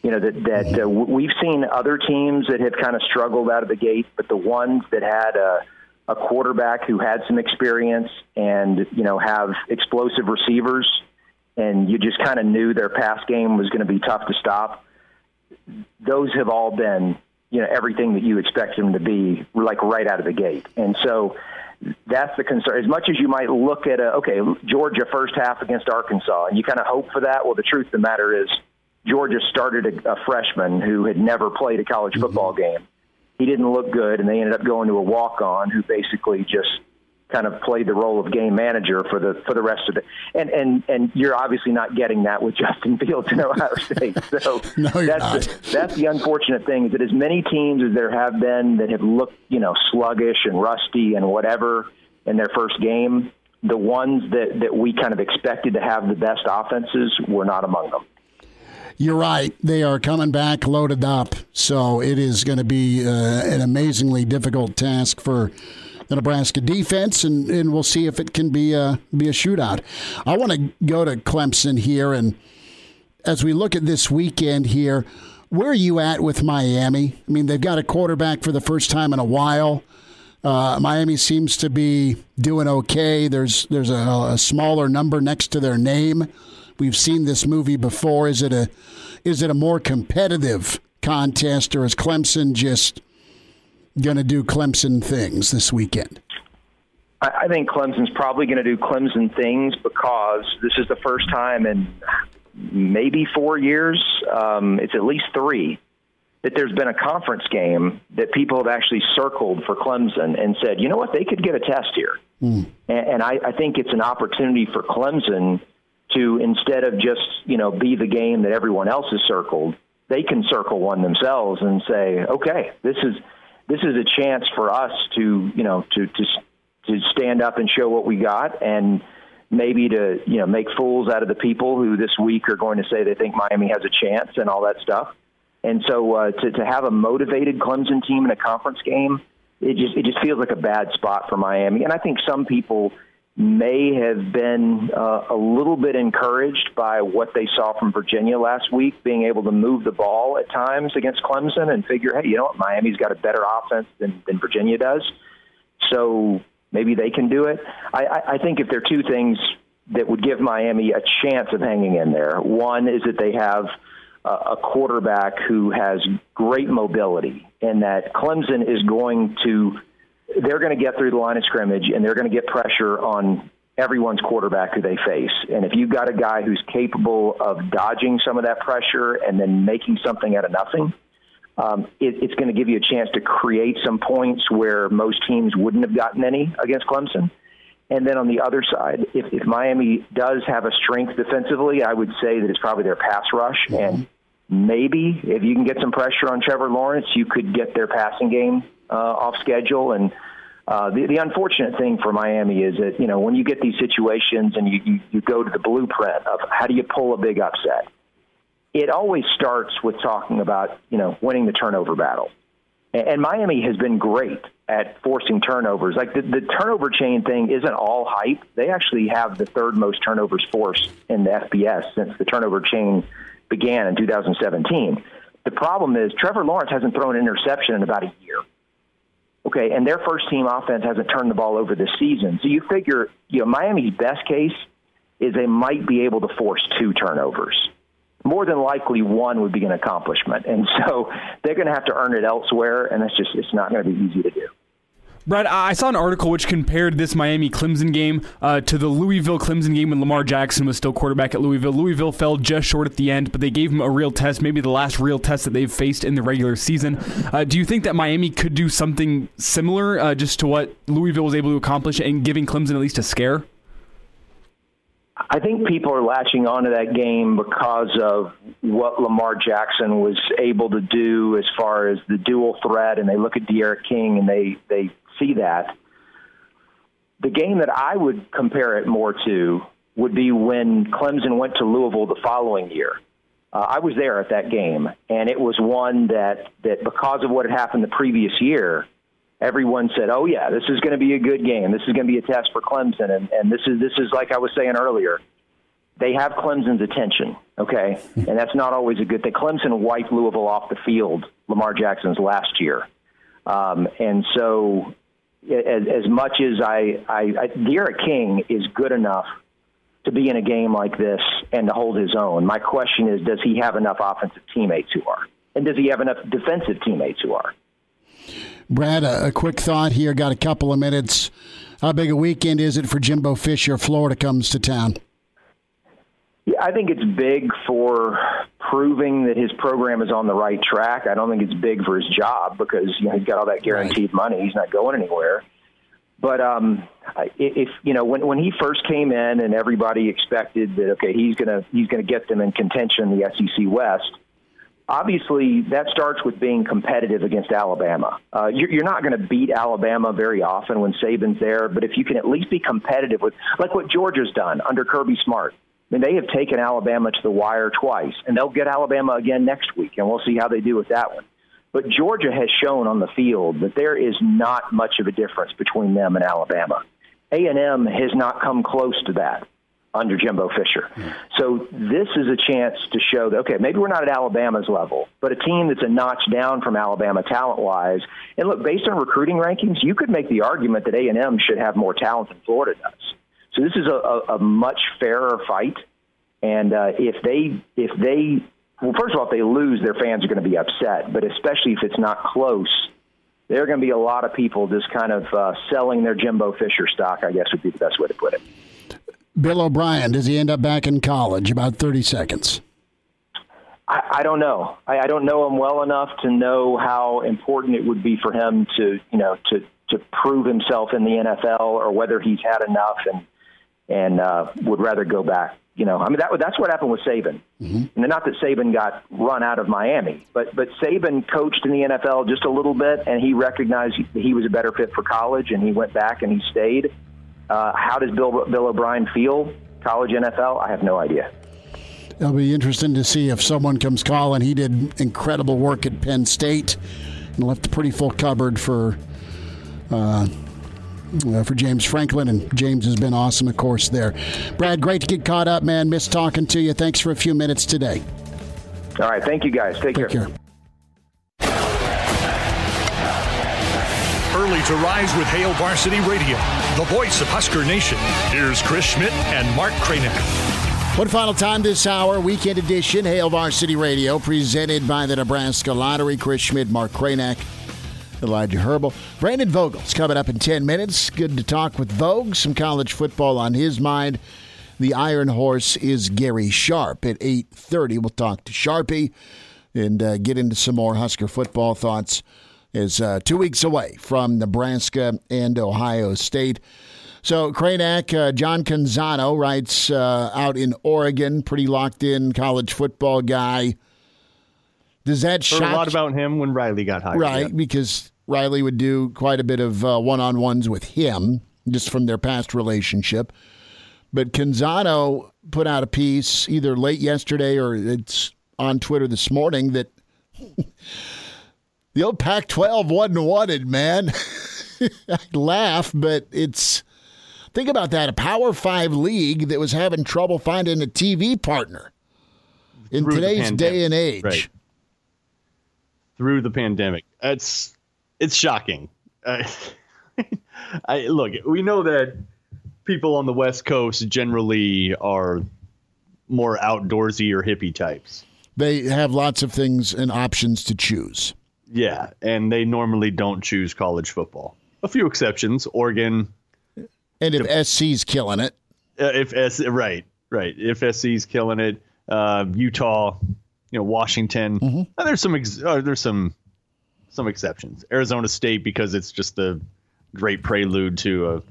You know that that uh, we've seen other teams that have kind of struggled out of the gate, but the ones that had a, a quarterback who had some experience and you know have explosive receivers, and you just kind of knew their pass game was going to be tough to stop. Those have all been you know everything that you expect them to be, like right out of the gate. And so that's the concern. As much as you might look at a okay Georgia first half against Arkansas, and you kind of hope for that. Well, the truth of the matter is Georgia started a, a freshman who had never played a college mm-hmm. football game. He didn't look good, and they ended up going to a walk on who basically just kind of played the role of game manager for the for the rest of it. And and and you're obviously not getting that with Justin Fields in Ohio State. So no, that's not. The, that's the unfortunate thing is that as many teams as there have been that have looked you know sluggish and rusty and whatever in their first game, the ones that that we kind of expected to have the best offenses were not among them. You're right. They are coming back loaded up, so it is going to be uh, an amazingly difficult task for the Nebraska defense, and, and we'll see if it can be a be a shootout. I want to go to Clemson here, and as we look at this weekend here, where are you at with Miami? I mean, they've got a quarterback for the first time in a while. Uh, Miami seems to be doing okay. There's there's a, a smaller number next to their name. We've seen this movie before. Is it a is it a more competitive contest, or is Clemson just going to do Clemson things this weekend? I think Clemson's probably going to do Clemson things because this is the first time in maybe four years, um, it's at least three, that there's been a conference game that people have actually circled for Clemson and said, you know what, they could get a test here. Mm. And, and I, I think it's an opportunity for Clemson to instead of just you know be the game that everyone else has circled, they can circle one themselves and say, okay, this is this is a chance for us to you know to to to stand up and show what we got and maybe to you know make fools out of the people who this week are going to say they think Miami has a chance and all that stuff. And so uh, to to have a motivated Clemson team in a conference game, it just it just feels like a bad spot for Miami. And I think some people may have been uh, a little bit encouraged by what they saw from Virginia last week, being able to move the ball at times against Clemson and figure, hey, you know what, Miami's got a better offense than, than Virginia does. So maybe they can do it. I, I, I think if there are two things that would give Miami a chance of hanging in there, one is that they have a quarterback who has great mobility, and that Clemson is going to they're going to get through the line of scrimmage and they're going to get pressure on everyone's quarterback who they face. And if you've got a guy who's capable of dodging some of that pressure and then making something out of nothing, um, it, it's going to give you a chance to create some points where most teams wouldn't have gotten any against Clemson. And then on the other side, if, if Miami does have a strength defensively, I would say that it's probably their pass rush. Mm-hmm. And maybe if you can get some pressure on Trevor Lawrence, you could get their passing game uh, off schedule. And uh, the, the unfortunate thing for Miami is that you know when you get these situations and you, you you go to the blueprint of how do you pull a big upset, it always starts with talking about you know winning the turnover battle. And, and Miami has been great at forcing turnovers. Like the, the turnover chain thing isn't all hype. They actually have the third most turnovers forced in the FBS since the turnover chain began in 2017. The problem is Trevor Lawrence hasn't thrown an interception in about a year. Okay, and their first team offense hasn't turned the ball over this season. So you figure, you know, Miami's best case is they might be able to force two turnovers. More than likely, one would be an accomplishment, and so they're going to have to earn it elsewhere, and that's just it's not going to be easy to do. Brad, I saw an article which compared this Miami Clemson game uh, to the Louisville Clemson game when Lamar Jackson was still quarterback at Louisville. Louisville fell just short at the end, but they gave him a real test, maybe the last real test that they've faced in the regular season. Uh, do you think that Miami could do something similar uh, just to what Louisville was able to accomplish and giving Clemson at least a scare? I think people are latching onto that game because of what Lamar Jackson was able to do as far as the dual threat, and they look at D'Eriq King and they they see that. The game that I would compare it more to would be when Clemson went to Louisville the following year. Uh, I was there at that game, and it was one that that because of what had happened the previous year, everyone said, "Oh yeah, this is going to be a good game. This is going to be a test for Clemson." And, and this is this is like I was saying earlier, they have Clemson's attention, okay, and that's not always a good thing. Clemson wiped Louisville off the field, Lamar Jackson's last year, um, and so as, as much as I, I, I D'Eriq King is good enough to be in a game like this and to hold his own. My question is, does he have enough offensive teammates who are? And does he have enough defensive teammates who are? Brad, a, a quick thought here. Got a couple of minutes. How big a weekend is it for Jimbo Fisher? Florida comes to town. I think it's big for proving that his program is on the right track. I don't think it's big for his job because you know he's got all that guaranteed right. money. He's not going anywhere. But um, if you know when when he first came in and everybody expected that okay he's gonna he's gonna get them in contention in the SEC West. Obviously, that starts with being competitive against Alabama. Uh, you're, you're not going to beat Alabama very often when Saban's there, but if you can at least be competitive with, like what Georgia's done under Kirby Smart, I mean, they have taken Alabama to the wire twice, and they'll get Alabama again next week, and we'll see how they do with that one. But Georgia has shown on the field that there is not much of a difference between them and Alabama. A&M has not come close to that under Jimbo Fisher. Mm. So this is a chance to show that okay, maybe we're not at Alabama's level, but a team that's a notch down from Alabama talent-wise. And look, based on recruiting rankings, you could make the argument that A&M should have more talent than Florida does. So this is a, a, a much fairer fight. And uh, if they if they well, first of all, if they lose, their fans are going to be upset. But especially if it's not close, there are going to be a lot of people just kind of uh, selling their Jimbo Fisher stock. I guess would be the best way to put it. Bill O'Brien, does he end up back in college? About thirty seconds. I, I don't know. I, I don't know him well enough to know how important it would be for him to, you know, to to prove himself in the NFL, or whether he's had enough and and uh, would rather go back. You know, I mean that that's what happened with Saban. Mm-hmm. And not that Saban got run out of Miami, but but Saban coached in the NFL just a little bit, and he recognized he was a better fit for college, and he went back and he stayed. Uh, how does Bill Bill O'Brien feel? College NFL? I have no idea. It'll be interesting to see if someone comes calling. He did incredible work at Penn State and left a pretty full cupboard for uh, uh, for James Franklin, and James has been awesome, of course, there. Brad, great to get caught up, man. Miss talking to you. Thanks for a few minutes today. All right. Thank you, guys. Take, Take care. care. Early to rise with Hail Varsity Radio, the voice of Husker Nation. Here's Chris Schmidt and Mark Cranack. One final time this hour, weekend edition, Hail Varsity Radio, presented by the Nebraska Lottery. Chris Schmidt, Mark Cranack. Elijah Herbal. Brandon Vogel's coming up in 10 minutes. Good to talk with Vogue. Some college football on his mind. The Iron Horse is Gary Sharp at 8.30. We'll talk to Sharpie and uh, get into some more Husker football thoughts is uh, two weeks away from Nebraska and Ohio State. So, Cranack, uh, John Canzano writes uh, out in Oregon, pretty locked in college football guy. Does that shock? a lot about him when Riley got hired. Right, yeah. because Riley would do quite a bit of uh, one on ones with him just from their past relationship. But Canzano put out a piece either late yesterday or it's on Twitter this morning that the old Pac 12 wasn't wanted, man. I laugh, but it's. Think about that a Power Five league that was having trouble finding a TV partner in Through today's day and age. Right through the pandemic. It's it's shocking. Uh, I look, we know that people on the West Coast generally are more outdoorsy or hippie types. They have lots of things and options to choose. Yeah, and they normally don't choose college football. A few exceptions, Oregon. And if to, SC's killing it. Uh, if S right, right. If SC's killing it, uh, Utah, you know Washington. Mm-hmm. there's some ex- uh, there's some some exceptions. Arizona State because it's just a great prelude to a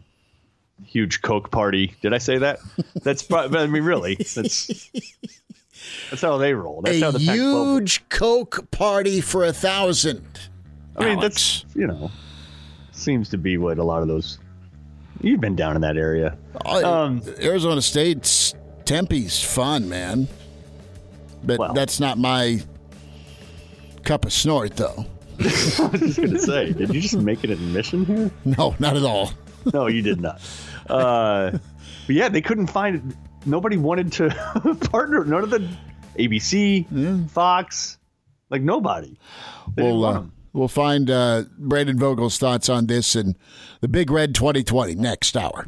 huge Coke party. Did I say that? That's probably, I mean really that's that's how they roll. That's a how the huge Coke party for a thousand. I mean Alex. that's you know seems to be what a lot of those. You've been down in that area. Um, Arizona State's Tempe's fun, man. But well, that's not my cup of snort, though. I was just going to say, did you just make an admission here? No, not at all. no, you did not. Uh, but yeah, they couldn't find it. Nobody wanted to partner. None of the ABC, yeah. Fox, like nobody. They well, uh, we'll find uh, Brandon Vogel's thoughts on this and the Big Red 2020 next hour.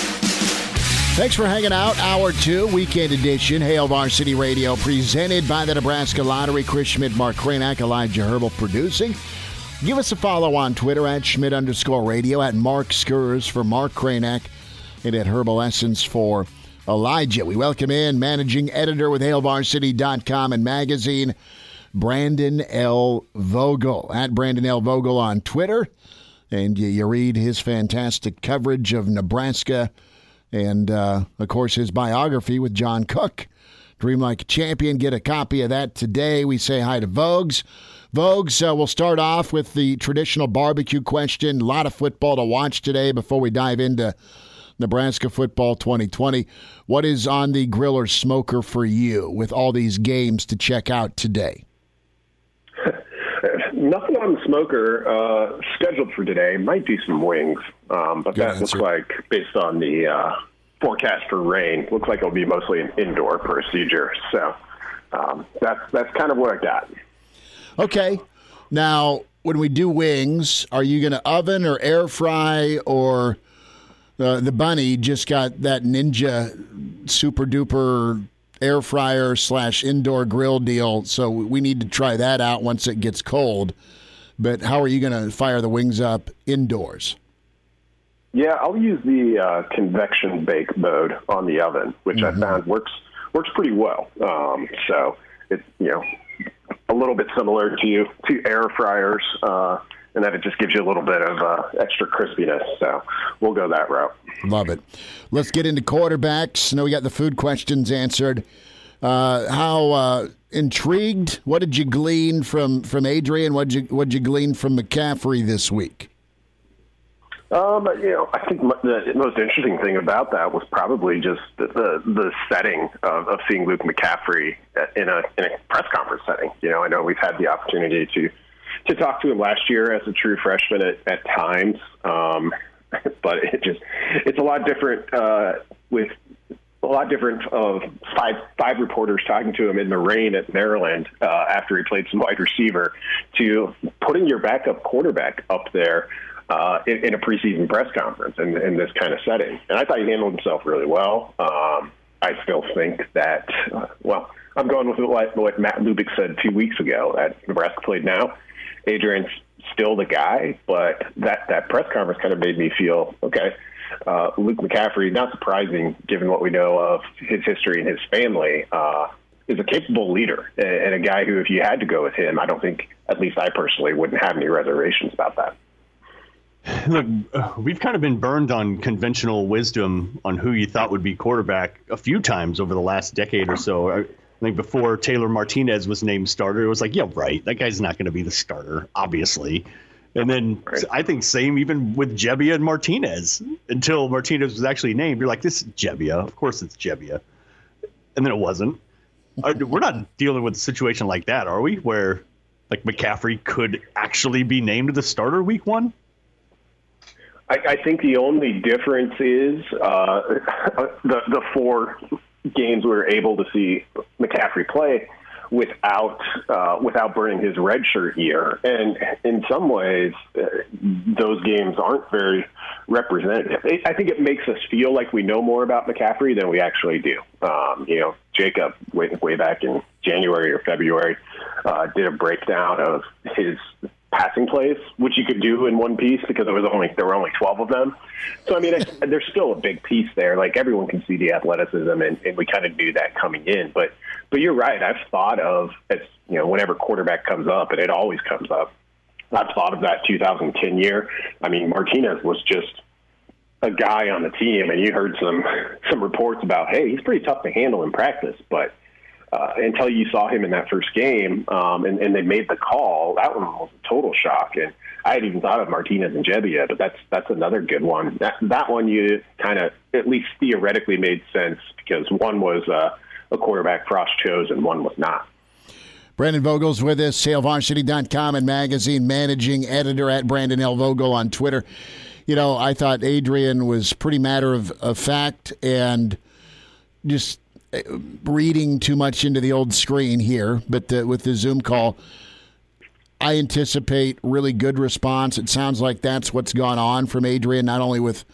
Thanks for hanging out. Hour two, weekend edition, Hail Varsity Radio, presented by the Nebraska Lottery. Chris Schmidt, Mark Cranack, Elijah Herbal producing. Give us a follow on Twitter at Schmidt underscore radio, at Mark Skurs for Mark Cranack, and at Herbal Essence for Elijah. We welcome in managing editor with HailVarsity.com and magazine, Brandon L. Vogel. At Brandon L. Vogel on Twitter. And you read his fantastic coverage of Nebraska and, uh, of course, his biography with John Cook. Dream Like a Champion. Get a copy of that today. We say hi to Vogues. Vogues, uh, we'll start off with the traditional barbecue question. A lot of football to watch today before we dive into Nebraska football 2020. What is on the grill or smoker for you with all these games to check out today? Nothing on the smoker uh, scheduled for today. Might be some wings, um, but Good that looks like, based on the uh, forecast for rain, looks like it'll be mostly an indoor procedure. So um, that's that's kind of what I got. Okay. Now, when we do wings, are you going to oven or air fry or uh, the bunny just got that ninja super duper air fryer slash indoor grill deal? So we need to try that out once it gets cold. But how are you going to fire the wings up indoors? Yeah, I'll use the uh, convection bake mode on the oven, which I found works works pretty well. Um, so it's you know a little bit similar to to air fryers, uh, and that it just gives you a little bit of uh, extra crispiness. So we'll go that route. Love it. Let's get into quarterbacks. Now we got the food questions answered. Uh, how uh, intrigued? What did you glean from from Adrian? What did you what did you glean from McCaffrey this week? Um, you know, I think the most interesting thing about that was probably just the the, the setting of, of seeing Luke McCaffrey in a in a press conference setting. You know, I know we've had the opportunity to to talk to him last year as a true freshman at, at times, um, but it just it's a lot different uh, with a lot different of five five reporters talking to him in the rain at Maryland uh, after he played some wide receiver to putting your backup quarterback up there uh, in, in a preseason press conference in, in this kind of setting. And I thought he handled himself really well. Um, I still think that, uh, well, I'm going with what, what Matt Lubick said two weeks ago at Nebraska Played Now. Adrian's still the guy, but that, that press conference kind of made me feel, okay, uh, Luke McCaffrey, not surprising given what we know of his history and his family, uh, is a capable leader and, a guy who, if you had to go with him, I don't think, at least I personally, wouldn't have any reservations about that. Look, we've kind of been burned on conventional wisdom on who you thought would be quarterback a few times over the last decade or so. I think before Taylor Martinez was named starter, it was like, yeah, right, that guy's not going to be the starter, obviously. And then I think same even with Gebbia and Martinez until Martinez was actually named. You're like, this is Gebbia. Of course it's Gebbia. And then it wasn't. We're not dealing with a situation like that, are we? Where like McCaffrey could actually be named the starter week one? I, I think the only difference is uh, the the four games we were able to see McCaffrey play without uh, without burning his redshirt year, and in some ways, uh, those games aren't very representative. I I think it makes us feel like we know more about McCaffrey than we actually do. Um, you know, Jacob way, way back in January or February uh, did a breakdown of his passing plays, which you could do in one piece because there was only there were only twelve of them. So I mean, I, there's still a big piece there. Like everyone can see the athleticism, and, and we kind of knew that coming in. But but you're right. I've thought of as you know, whenever quarterback comes up, and it always comes up. I've thought of that 2010 year. I mean, Martinez was just a guy on the team, and you heard some some reports about, hey, he's pretty tough to handle in practice, but uh, until you saw him in that first game um, and, and they made the call, that one was a total shock. And I hadn't even thought of Martinez and Gebbia, but that's that's another good one. That that one you kind of at least theoretically made sense because one was uh, a quarterback Frost chose and one was not. Brandon Vogel's with us, HailVarsity.com and magazine managing editor at Brandon L. Vogel on Twitter. You know, I thought Adrian was pretty matter of, of fact and just uh, reading too much into the old screen here, but the, with the Zoom call, I anticipate really good response. It sounds like that's what's gone on from Adrian, not only with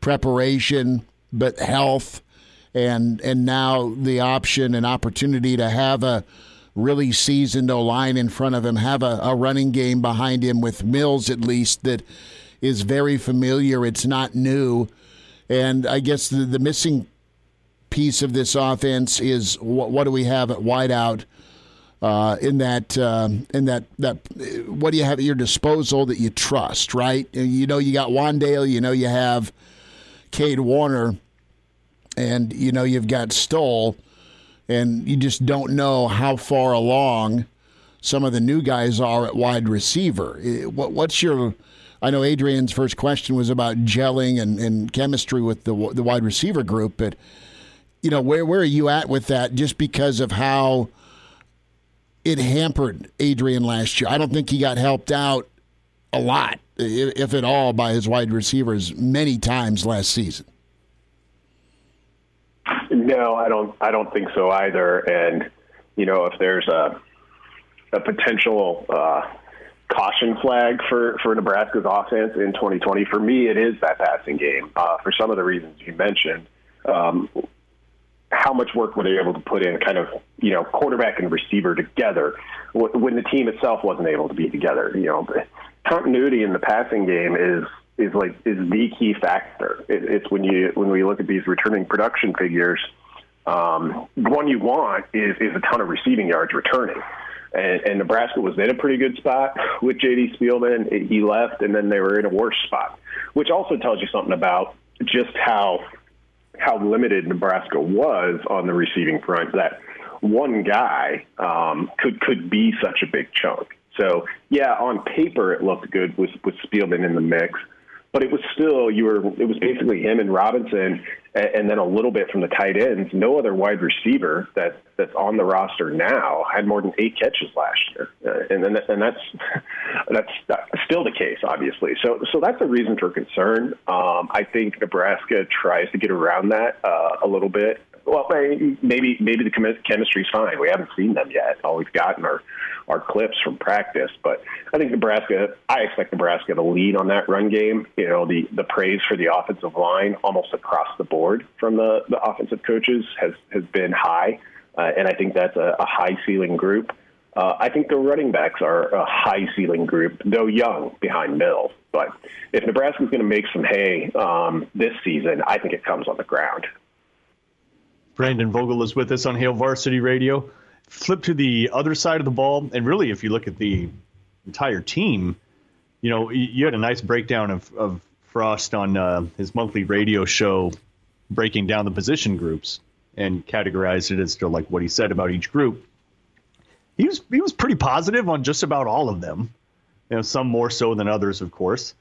preparation but health, and and now the option and opportunity to have a really seasoned O line in front of him, have a, a running game behind him with Mills at least that is very familiar. It's not new, and I guess the, the missing piece of this offense is what, what do we have at wideout? Uh, in that uh, in that that what do you have at your disposal that you trust, right? You know you got Wan'Dale, you know you have Cade Warner, and you know you've got Stoll, and you just don't know how far along some of the new guys are at wide receiver. What, what's your I know Adrian's first question was about gelling and, and chemistry with the the wide receiver group, but you know where where are you at with that? Just because of how it hampered Adrian last year. I don't think he got helped out a lot, if at all, by his wide receivers many times last season. No, I don't. I don't think so either. And you know, if there's a a potential uh, caution flag for for Nebraska's offense in 2020, for me, it is that passing game. Uh, for some of the reasons you mentioned, um, how much work were they able to put in, kind of, you know, quarterback and receiver together when the team itself wasn't able to be together? You know, continuity in the passing game is is like is the key factor. It, it's when you when we look at these returning production figures, um, the one you want is is a ton of receiving yards returning. And, and Nebraska was in a pretty good spot with J.D. Spielman. He left, and then they were in a worse spot, which also tells you something about just how how limited Nebraska was on the receiving front. That one guy um, could could be such a big chunk. So yeah, on paper it looked good with with Spielman in the mix, but it was still you were it was basically him and Robinson, and, and then a little bit from the tight ends. No other wide receiver that that's on the roster now had more than eight catches last year, uh, and then and that's that's still the case, obviously. So so that's a reason for concern. Um, I think Nebraska tries to get around that uh, a little bit well, maybe maybe the chemistry's fine. We haven't seen them yet. All we've gotten are are clips from practice. But I think Nebraska. I expect Nebraska to lead on that run game. You know, the the praise for the offensive line almost across the board from the the offensive coaches has has been high, uh, and I think that's a, a high ceiling group. Uh, I think the running backs are a high ceiling group, though young behind Mills. But if Nebraska's going to make some hay um, this season, I think it comes on the ground. Brandon Vogel is with us on Hail Varsity Radio. Flip to the other side of the ball, and really, if you look at the entire team, you know, you had a nice breakdown of, of Frost on uh, his monthly radio show, breaking down the position groups and categorized it as to like what he said about each group. He was he was pretty positive on just about all of them. You know, some more so than others, of course,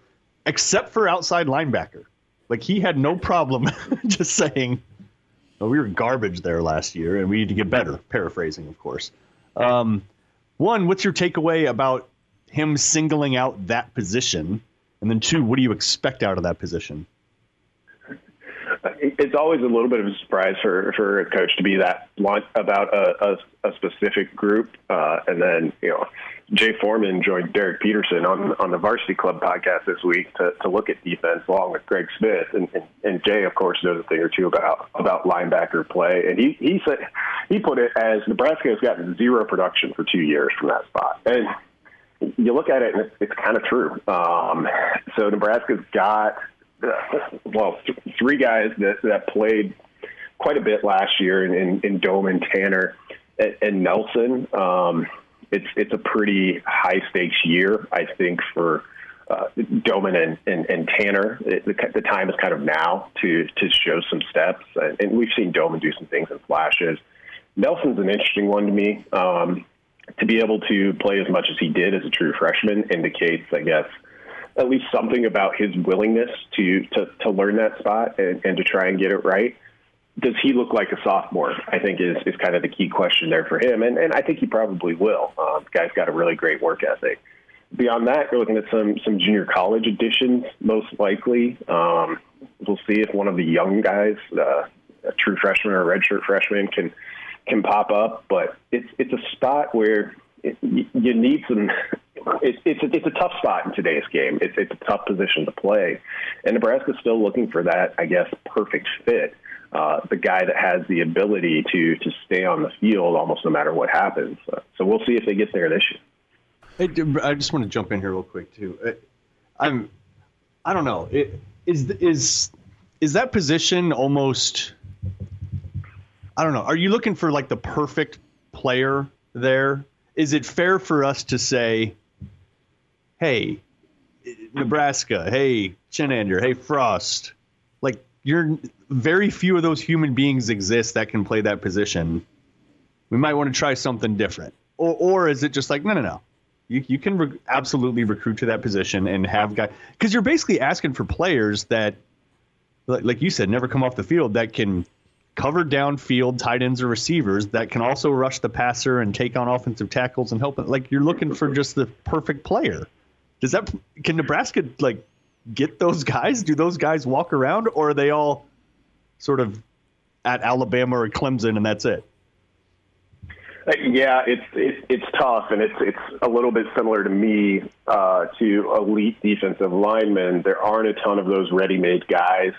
except for outside linebacker. Like he had no problem just saying we were garbage there last year, and we need to get better. Paraphrasing, of course. Um, one, what's your takeaway about him singling out that position? And then two, what do you expect out of that position? It's always a little bit of a surprise for, for a coach to be that blunt about a, a, a specific group, uh, and then you know Jay Foreman joined Derek Peterson on on the Varsity Club podcast this week to, to look at defense along with Greg Smith. And, and, and Jay of course knows a thing or two about about linebacker play. And he he said he put it as Nebraska has gotten zero production for two years from that spot. And you look at it and it's, it's kind of true. Um, so Nebraska's got well th- three guys that that played quite a bit last year in in, in Domann Tannor and, and Nelson. Um, it's it's a pretty high stakes year, I think, for uh, Domann and, and, and Tannor. It, the, the, time is kind of now to to show some steps, and, and, we've seen Domann do some things in flashes. Nelson's an interesting one to me. Um, to be able to play as much as he did as a true freshman indicates, I guess, at least something about his willingness to to, to learn that spot and, and to try and get it right. Does he look like a sophomore? I think is is kind of the key question there for him, and and I think he probably will. Um, guy's got a really great work ethic. Beyond that, you're looking at some some junior college additions, most likely. Um, we'll see if one of the young guys, uh, a true freshman or a redshirt freshman, can can pop up. But it's it's a spot where it, you need some. It's it's a, it's a tough spot in today's game. It's it's a tough position to play, and Nebraska's still looking for that, I guess, perfect fit. Uh, the guy that has the ability to to stay on the field almost no matter what happens. Uh, so we'll see if they get there this year. I just want to jump in here real quick too. Uh, I'm, I don't know. It, is is is that position almost? I don't know. Are you looking for like the perfect player there? Is it fair for us to say, "Hey, Nebraska. Hey, Chinander, Hey, Frost. You're very few of those human beings exist that can play that position. We might want to try something different." Or, or is it just like, no, no, no you, you can re- absolutely recruit to that position and have guys because you're basically asking for players that, like, like you said, never come off the field that can cover downfield tight ends or receivers that can also rush the passer and take on offensive tackles and help. Like you're looking for just the perfect player. Does that can Nebraska like get those guys? Do those guys walk around, or are they all sort of at Alabama or Clemson and that's it? Yeah, it's it's it's tough, and it's it's a little bit similar to me uh, to elite defensive linemen. There aren't a ton of those ready-made guys,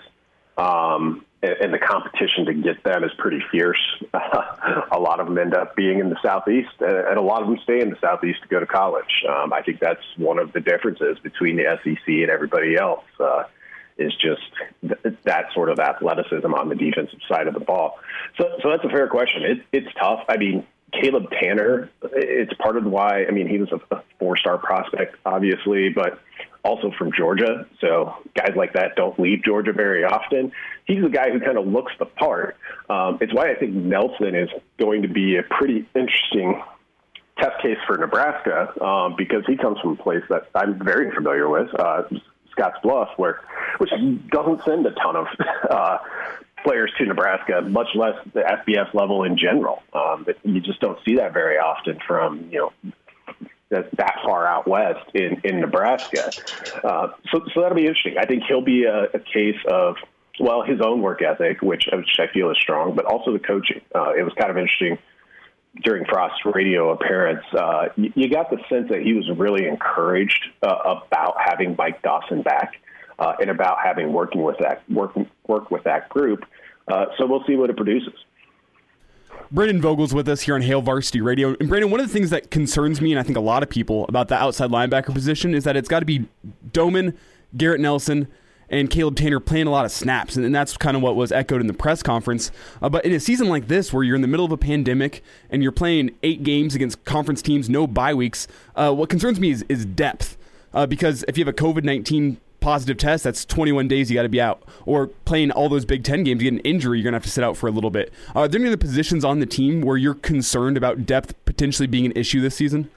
um, and, the competition to get them is pretty fierce. a lot of them end up being in the southeast, and a lot of them stay in the southeast to go to college. Um, I think that's one of the differences between the SEC and everybody else. Uh, is just th- that sort of athleticism on the defensive side of the ball. So, so that's a fair question. It, it's tough. I mean, Caleb Tannor, it's part of why, I mean, he was a, four star prospect, obviously, but also from Georgia. So guys like that don't leave Georgia very often. He's the guy who kind of looks the part. Um, it's why I think Nelson is going to be a pretty interesting test case for Nebraska um, because he comes from a place that I'm very familiar with, uh, Scotts Bluff, where which doesn't send a ton of uh, players to Nebraska, much less the FBS level in general. Um, you just don't see that very often from you know that, that far out west in in Nebraska. Uh, so so that'll be interesting. I think he'll be a, a case of well his own work ethic, which which I feel is strong, but also the coaching. Uh, it was kind of interesting during Frost's radio appearance, uh, you, you, got the sense that he was really encouraged uh, about having Mike Dawson back uh, and about having working with that working work with that group. Uh, so we'll see what it produces. Brandon Vogel's with us here on Hail Varsity Radio. And Brandon, one of the things that concerns me, and I think a lot of people about the outside linebacker position, is that it's got to be Domann, Garrett Nelson, and Caleb Tannor playing a lot of snaps, and, that's kind of what was echoed in the press conference. Uh, but in a season like this, where you're in the middle of a pandemic and you're playing eight games against conference teams, no bye weeks, uh, what concerns me is, is depth. Uh, because if you have a COVID 19 positive test, that's 21 days you got to be out. Or playing all those Big Ten games, you get an injury, you're going to have to sit out for a little bit. Are there any other positions on the team where you're concerned about depth potentially being an issue this season?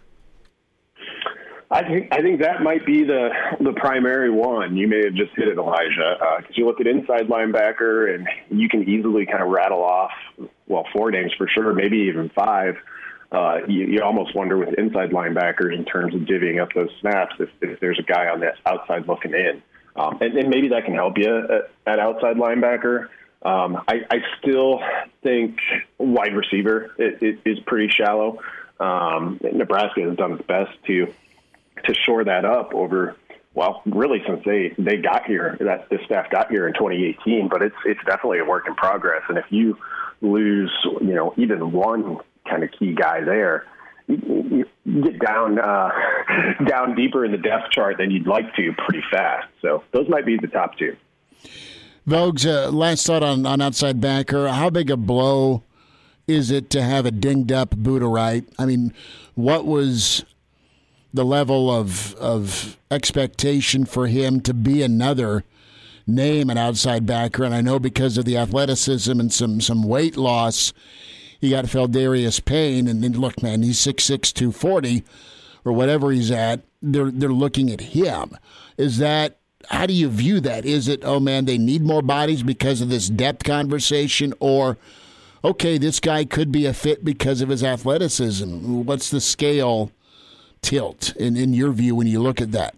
I think I think that might be the the primary one. You may have just hit it, Elijah, because uh, you look at inside linebacker, and you can easily kind of rattle off well four names for sure, maybe even five uh, you, you almost wonder with inside linebackers in terms of divvying up those snaps if, if there's a guy on that outside looking in. Um, and, and maybe that can help you at, at outside linebacker. Um, I, I still think wide receiver it, it is pretty shallow. Um, Nebraska has done its best to to shore that up over well, really since they they got here, that this staff got here in 2018. But it's it's definitely a work in progress. And if you lose, you know, even one kind of key guy there. You, get down uh, down deeper in the depth chart than you'd like to pretty fast. So those might be the top two. Vogues, uh, last thought on, on outside backer. How big a blow is it to have a dinged up Buddha Wright? I mean, what was the level of of expectation for him to be another name an outside backer? And I know because of the athleticism and some some weight loss, he got Pheldarius Payne, and then look, man, he's 6'6", 240, or whatever he's at. They're they're looking at him. Is that how do you view that? Is it, oh man, they need more bodies because of this depth conversation, or okay, this guy could be a fit because of his athleticism? What's the scale tilt in, in your view when you look at that?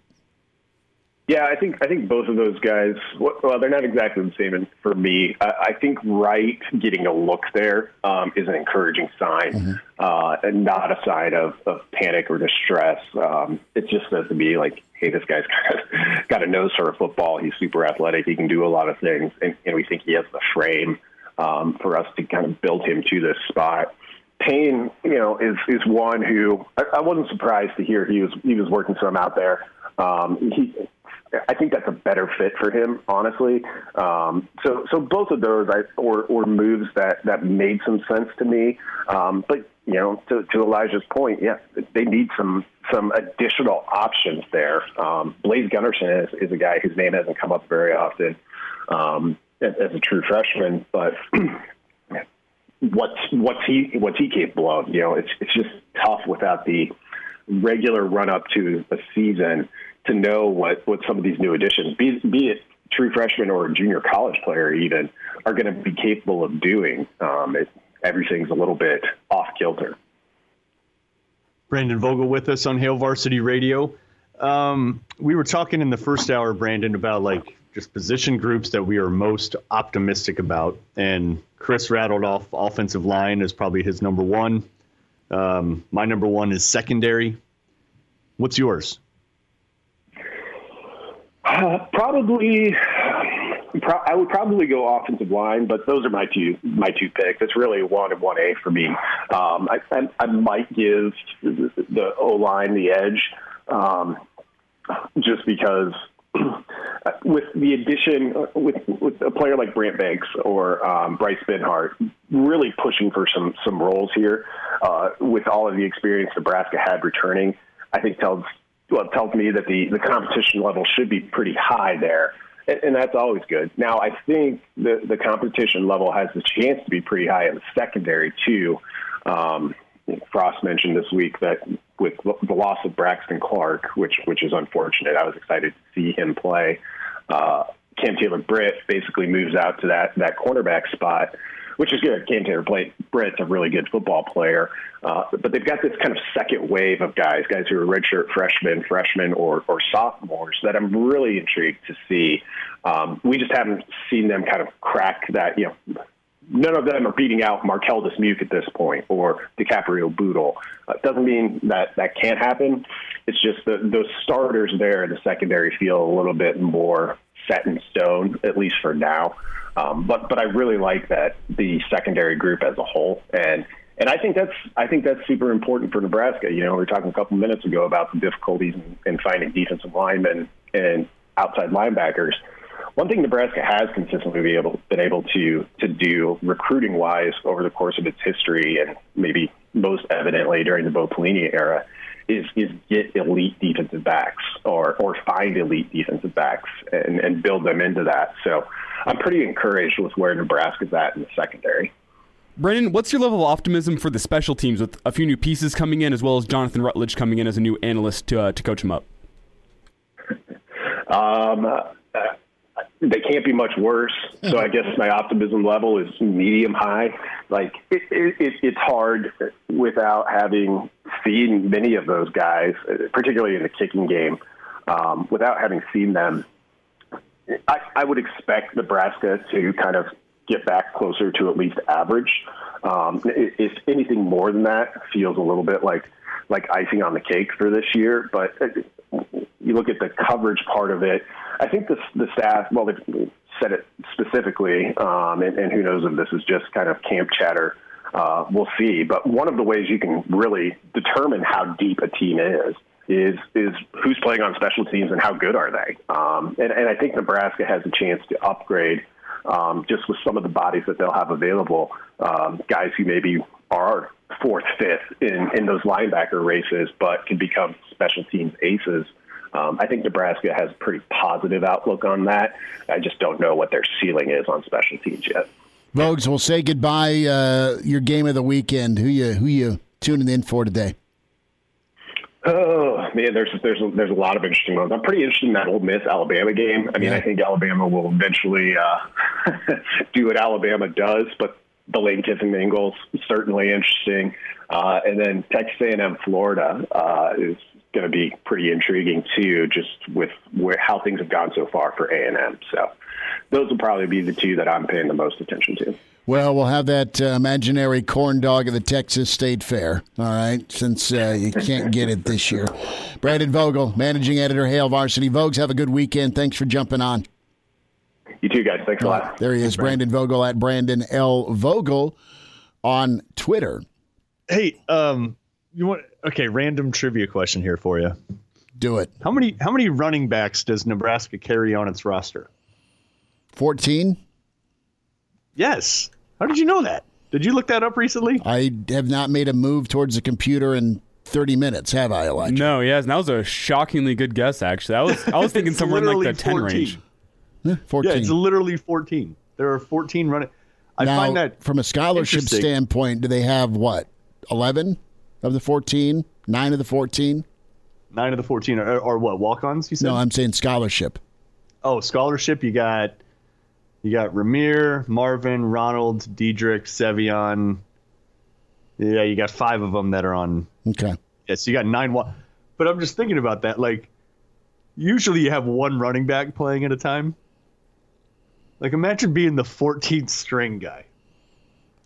Yeah, I think I think both of those guys. Well, they're not exactly the same. And for me, I, I think Wright getting a look there um, is an encouraging sign, mm-hmm. uh, and not a sign of, of panic or distress. Um, it just says to me like, hey, this guy's of got a nose for football. He's super athletic. He can do a lot of things, and, and we think he has the frame um, for us to kind of build him to this spot. Payne, you know, is is one who I, I wasn't surprised to hear he was he was working some out there. Um, he I think that's a better fit for him, honestly. Um, so, so both of those I, or, or moves that, that made some sense to me. Um, but you know, to, to Elijah's point, yeah, they need some some additional options there. Um, Blaise Gunnerson is, is a guy whose name hasn't come up very often um, as, as a true freshman, but what's what's he what's he capable of? You know, it's it's just tough without the regular run up to a season to know what, what some of these new additions, be, be it true freshman or junior college player even, are going to be capable of doing. Um, it, everything's a little bit off kilter. Brandon Vogel with us on Hail Varsity Radio. Um, we were talking in the first hour, Brandon, about like just position groups that we are most optimistic about. And Chris rattled off offensive line as probably his number one. Um, my number one is secondary. What's yours? Uh, probably, pro- I would probably go offensive line, but those are my two my two picks. It's really one and one A for me. Um, I, I, I might give the O line the edge, um, just because with the addition with with a player like Brant Banks or um, Bryce Benhart really pushing for some some roles here uh, with all of the experience Nebraska had returning, I think tells well, it tells me that the, the competition level should be pretty high there. And, and that's always good. Now, I think the, the competition level has the chance to be pretty high in the secondary, too. Um, Frost mentioned this week that with the loss of Braxton Clark, which which is unfortunate, I was excited to see him play. Uh, Cam Taylor Britt basically moves out to that that cornerback spot which is good. Cam Taylor play, Britt's a really good football player, uh, but they've got this kind of second wave of guys, guys who are redshirt freshmen, freshmen, or, or sophomores that I'm really intrigued to see. Um, we just haven't seen them kind of crack that, you know, none of them are beating out Marquel Dismuke at this point or DiCaprio Bootle. Uh, doesn't mean that that can't happen. It's just that those starters there in the secondary feel a little bit more set in stone, at least for now. Um, but but I really like that the secondary group as a whole, and and I think that's I think that's super important for Nebraska. You know, we were talking a couple minutes ago about the difficulties in, in finding defensive linemen and outside linebackers. One thing Nebraska has consistently been able, been able to to do recruiting wise over the course of its history, and maybe most evidently during the Bo Pelini era, is is get elite defensive backs or or find elite defensive backs and, and build them into that. So I'm pretty encouraged with where Nebraska's at in the secondary. Brennan, what's your level of optimism for the special teams with a few new pieces coming in, as well as Jonathan Rutledge coming in as a new analyst to uh, to coach him up? um, uh, they can't be much worse. So I guess my optimism level is medium high. Like it, it, it's hard without having seen many of those guys, particularly in the kicking game, um, without having seen them I, I would expect Nebraska to kind of get back closer to at least average. Um, if anything more than that, feels a little bit like like icing on the cake for this year. But uh, you look at the coverage part of it. I think the the staff, well, they've said it specifically, um, and, and who knows if this is just kind of camp chatter. Uh, we'll see. But one of the ways you can really determine how deep a team is is is who's playing on special teams and how good are they. Um, and, and I think Nebraska has a chance to upgrade um, just with some of the bodies that they'll have available. Um, guys who maybe are fourth, fifth in, in those linebacker races, but can become special teams aces. Um, I think Nebraska has a pretty positive outlook on that. I just don't know what their ceiling is on special teams yet. Vogues, we'll say goodbye. Uh, your game of the weekend. Who you who you tuning in for today? Oh man, there's there's a, there's a lot of interesting ones. I'm pretty interested in that Ole Miss Alabama game. I mean, Yeah. I think Alabama will eventually uh, do what Alabama does, but the Lane Kiffin Bengals certainly interesting. Uh, and then Texas A&M Florida uh, is going to be pretty intriguing too, just with where how things have gone so far for A&M. So those will probably be the two that I'm paying the most attention to. Well, we'll have that uh, imaginary corn dog at the Texas State Fair, all right, since uh, you can't get it this year. Brandon Vogel, managing editor, Hail Varsity. Vogues, have a good weekend. Thanks for jumping on. You too, guys. Thanks a lot. There he is, Brandon Vogel at Brandon L. Vogel on Twitter. Hey, um, you want okay? Random trivia question here for you. Do it. How many how many running backs does Nebraska carry on its roster? 14. Yes. How did you know that? Did you look that up recently? I have not made a move towards the computer in 30 minutes, have I, Elijah? No, yes, and that was a shockingly good guess. Actually, I was I was thinking somewhere in like literally the ten 14. range. 14. Yeah, it's literally 14. There are 14 running. I now, find that from a scholarship standpoint, do they have what? 11 of the 14? 9 of the 14? nine of the 14 are, are what walk-ons. You said? No, I'm saying scholarship. oh, scholarship. You got you got Rahmir, Marvin, Ronald, Dedrick, Sevion. Yeah, you got five of them that are on. Okay. Yeah, so you got nine. Wa- but I'm just thinking about that. Like, usually you have one running back playing at a time. Like, imagine being the 14th string guy.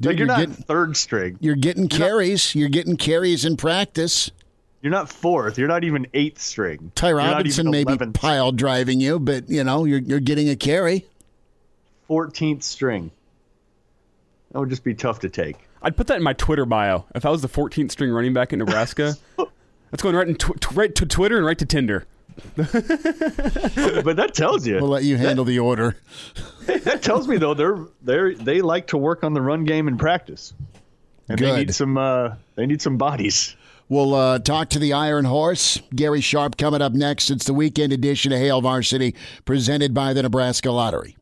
Dude, like, you're, you're not getting- third string. You're getting carries. You're getting carries in practice. You're not fourth. You're not even eighth string. Ty You're Robinson even may be pile driving you, but you know you're you're getting a carry. 14th string. That would just be tough to take. I'd put that in my Twitter bio. If I was the 14th string running back in Nebraska, that's going right, in tw- tw- right to Twitter and right to Tinder. but that tells you. We'll let you handle the order. that tells me though they're they they like to work on the run game in practice, and they need some uh, they need some bodies. We'll uh, talk to the Iron Horse. Gary Sharp coming up next. It's the weekend edition of Hail Varsity, presented by the Nebraska Lottery.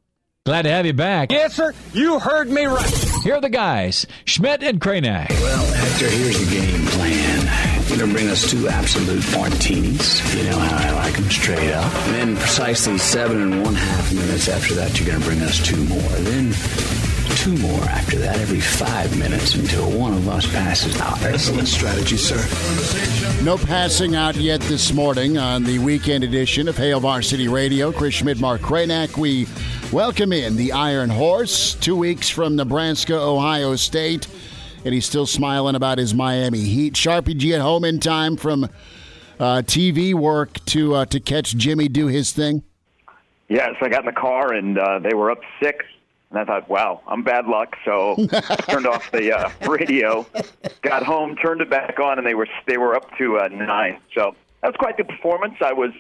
Glad to have you back. Yes, sir. You heard me right. Here are the guys, Schmidt and Cranack. Well, Hector, here's the game plan. You're gonna bring us two absolute martinis. You know how I like them straight up. And then precisely seven and one half minutes after that, you're gonna bring us two more. Then two more after that every five minutes until one of us passes out. Excellent strategy, sir. No passing out yet this morning on the weekend edition of Hail Varsity Radio. Chris Schmidt, Mark Cranack. We welcome in the Iron Horse, two weeks from Nebraska, Ohio State, and he's still smiling about his Miami Heat. Sharpie, G at home in time from uh, TV work to uh, to catch Jimmy do his thing? Yes, I got in the car and uh, they were up six, and I thought, "Wow, I'm bad luck." So I turned off the uh, radio, got home, turned it back on, and they were they were up to uh, nine. So that was quite the performance. I was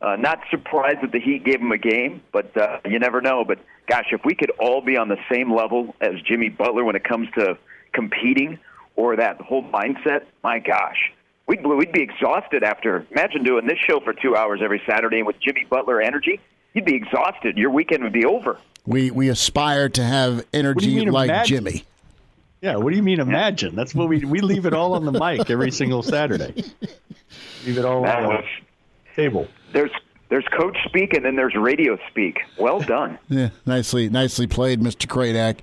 uh, not surprised that the Heat gave them a game, but uh, you never know. But gosh, if we could all be on the same level as Jimmy Butler when it comes to competing or that whole mindset, my gosh. We'd, we'd be exhausted after. Imagine doing this show for two hours every Saturday with Jimmy Butler energy. You'd be exhausted. Your weekend would be over. We we aspire to have energy mean like imagine? Jimmy. Yeah, what do you mean imagine? That's what we we leave it all on the mic every single Saturday. Leave it all That on was- the table. There's there's coach speak and then there's radio speak. Well done. Yeah, nicely, nicely played, Mr. Cranack.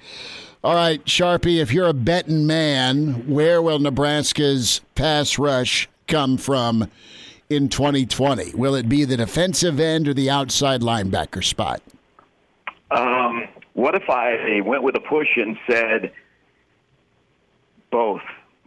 All right, Sharpie, if you're a betting man, where will Nebraska's pass rush come from in 2020? Will it be the defensive end or the outside linebacker spot? Um, what if I went with a push and said both,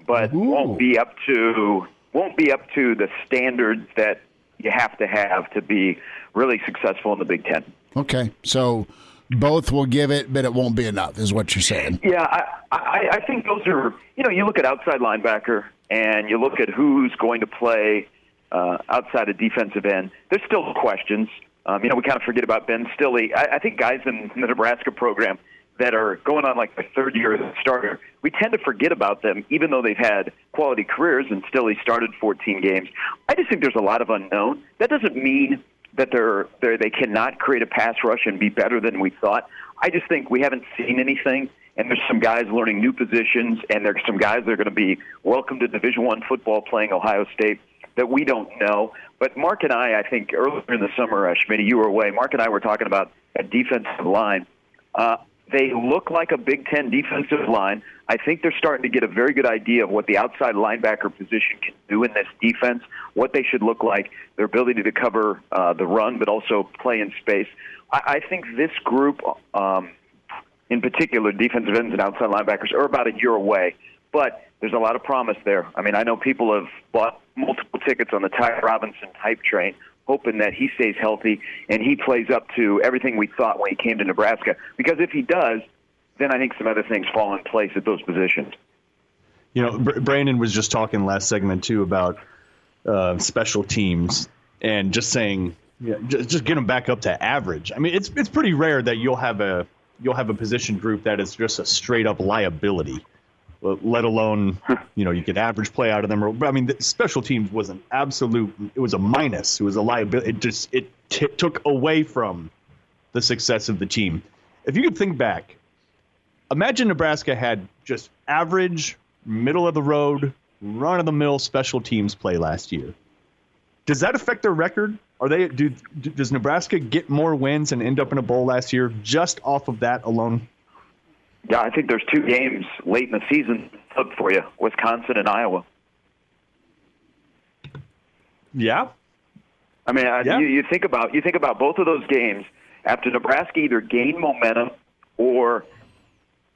but won't be up to won't be up to the standards that you have to have to be really successful in the Big Ten. Okay, so both will give it, but it won't be enough, is what you're saying. Yeah, I, I, I think those are, you know, you look at outside linebacker and you look at who's going to play uh, outside of defensive end. There's still questions. Um, you know, we kind of forget about Ben Stilley. I, I think guys in the Nebraska program that are going on like their third year as a starter, we tend to forget about them, even though they've had quality careers and Stilley started 14 games. I just think there's a lot of unknown. That doesn't mean that they're, they're they cannot create a pass rush and be better than we thought. I just think we haven't seen anything, and there's some guys learning new positions, and there's some guys that are going to be welcome to Division One football playing Ohio State. That we don't know. But Mark and I, I think earlier in the summer, uh, Schmidt, you were away. Mark and I were talking about a defensive line. Uh, they look like a Big Ten defensive line. I think they're starting to get a very good idea of what the outside linebacker position can do in this defense, what they should look like, their ability to cover uh, the run, but also play in space. I, I think this group, um, in particular, defensive ends and outside linebackers, are about a year away. But there's a lot of promise there. I mean, I know people have bought multiple tickets on the Ty Robinson hype train, hoping that he stays healthy and he plays up to everything we thought when he came to Nebraska. Because if he does, then I think some other things fall in place at those positions. You know, Br- Brandon was just talking last segment too about uh, special teams and just saying, yeah, just, just get them back up to average. I mean, it's it's pretty rare that you'll have a you'll have a position group that is just a straight up liability let alone you know you get average play out of them. I mean, the special teams was an absolute. It was a minus. It was a liability. It just it t- took away from the success of the team. If you could think back, imagine Nebraska had just average, middle of the road, run of the mill special teams play last year. Does that affect their record? Are they do, does Nebraska get more wins and end up in a bowl last year just off of that alone? Yeah, I think there's two games late in the season up for you: Wisconsin and Iowa. Yeah, I mean, yeah. you, you think about you think about both of those games after Nebraska either gained momentum or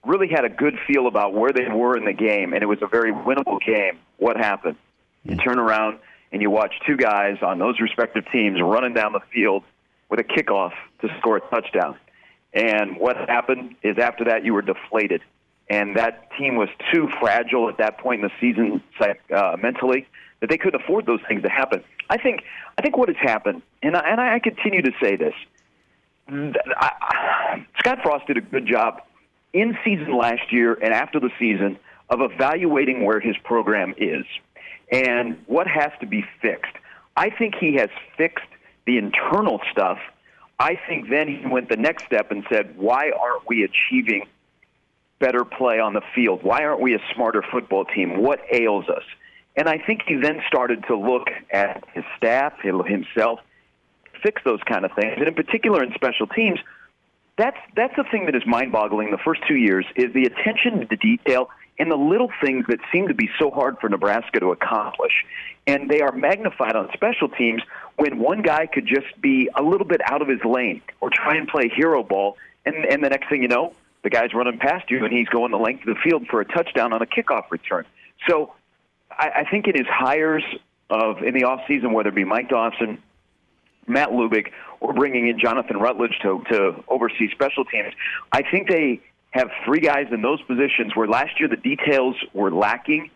really had a good feel about where they were in the game, and it was a very winnable game. What happened? You mm. turn around and you watch two guys on those respective teams running down the field with a kickoff to score a touchdown. And what happened is after that, you were deflated. And that team was too fragile at that point in the season uh, mentally that they couldn't afford those things to happen. I think, I think what has happened, and I, and I continue to say this, I, Scott Frost did a good job in season last year and after the season of evaluating where his program is and what has to be fixed. I think he has fixed the internal stuff I think then he went the next step and said, why aren't we achieving better play on the field? Why aren't we a smarter football team? What ails us? And I think he then started to look at his staff, himself, fix those kind of things. And in particular in special teams, that's that's the thing that is mind-boggling. The first two years is the attention to detail and the little things that seem to be so hard for Nebraska to accomplish. And they are magnified on special teams when one guy could just be a little bit out of his lane or try and play hero ball, and, and the next thing you know, the guy's running past you and he's going the length of the field for a touchdown on a kickoff return. So I, I think it is hires of in the off season, whether it be Mike Dawson, Matt Lubick, or bringing in Jonathan Rutledge to, to oversee special teams. I think they have three guys in those positions where last year the details were lacking.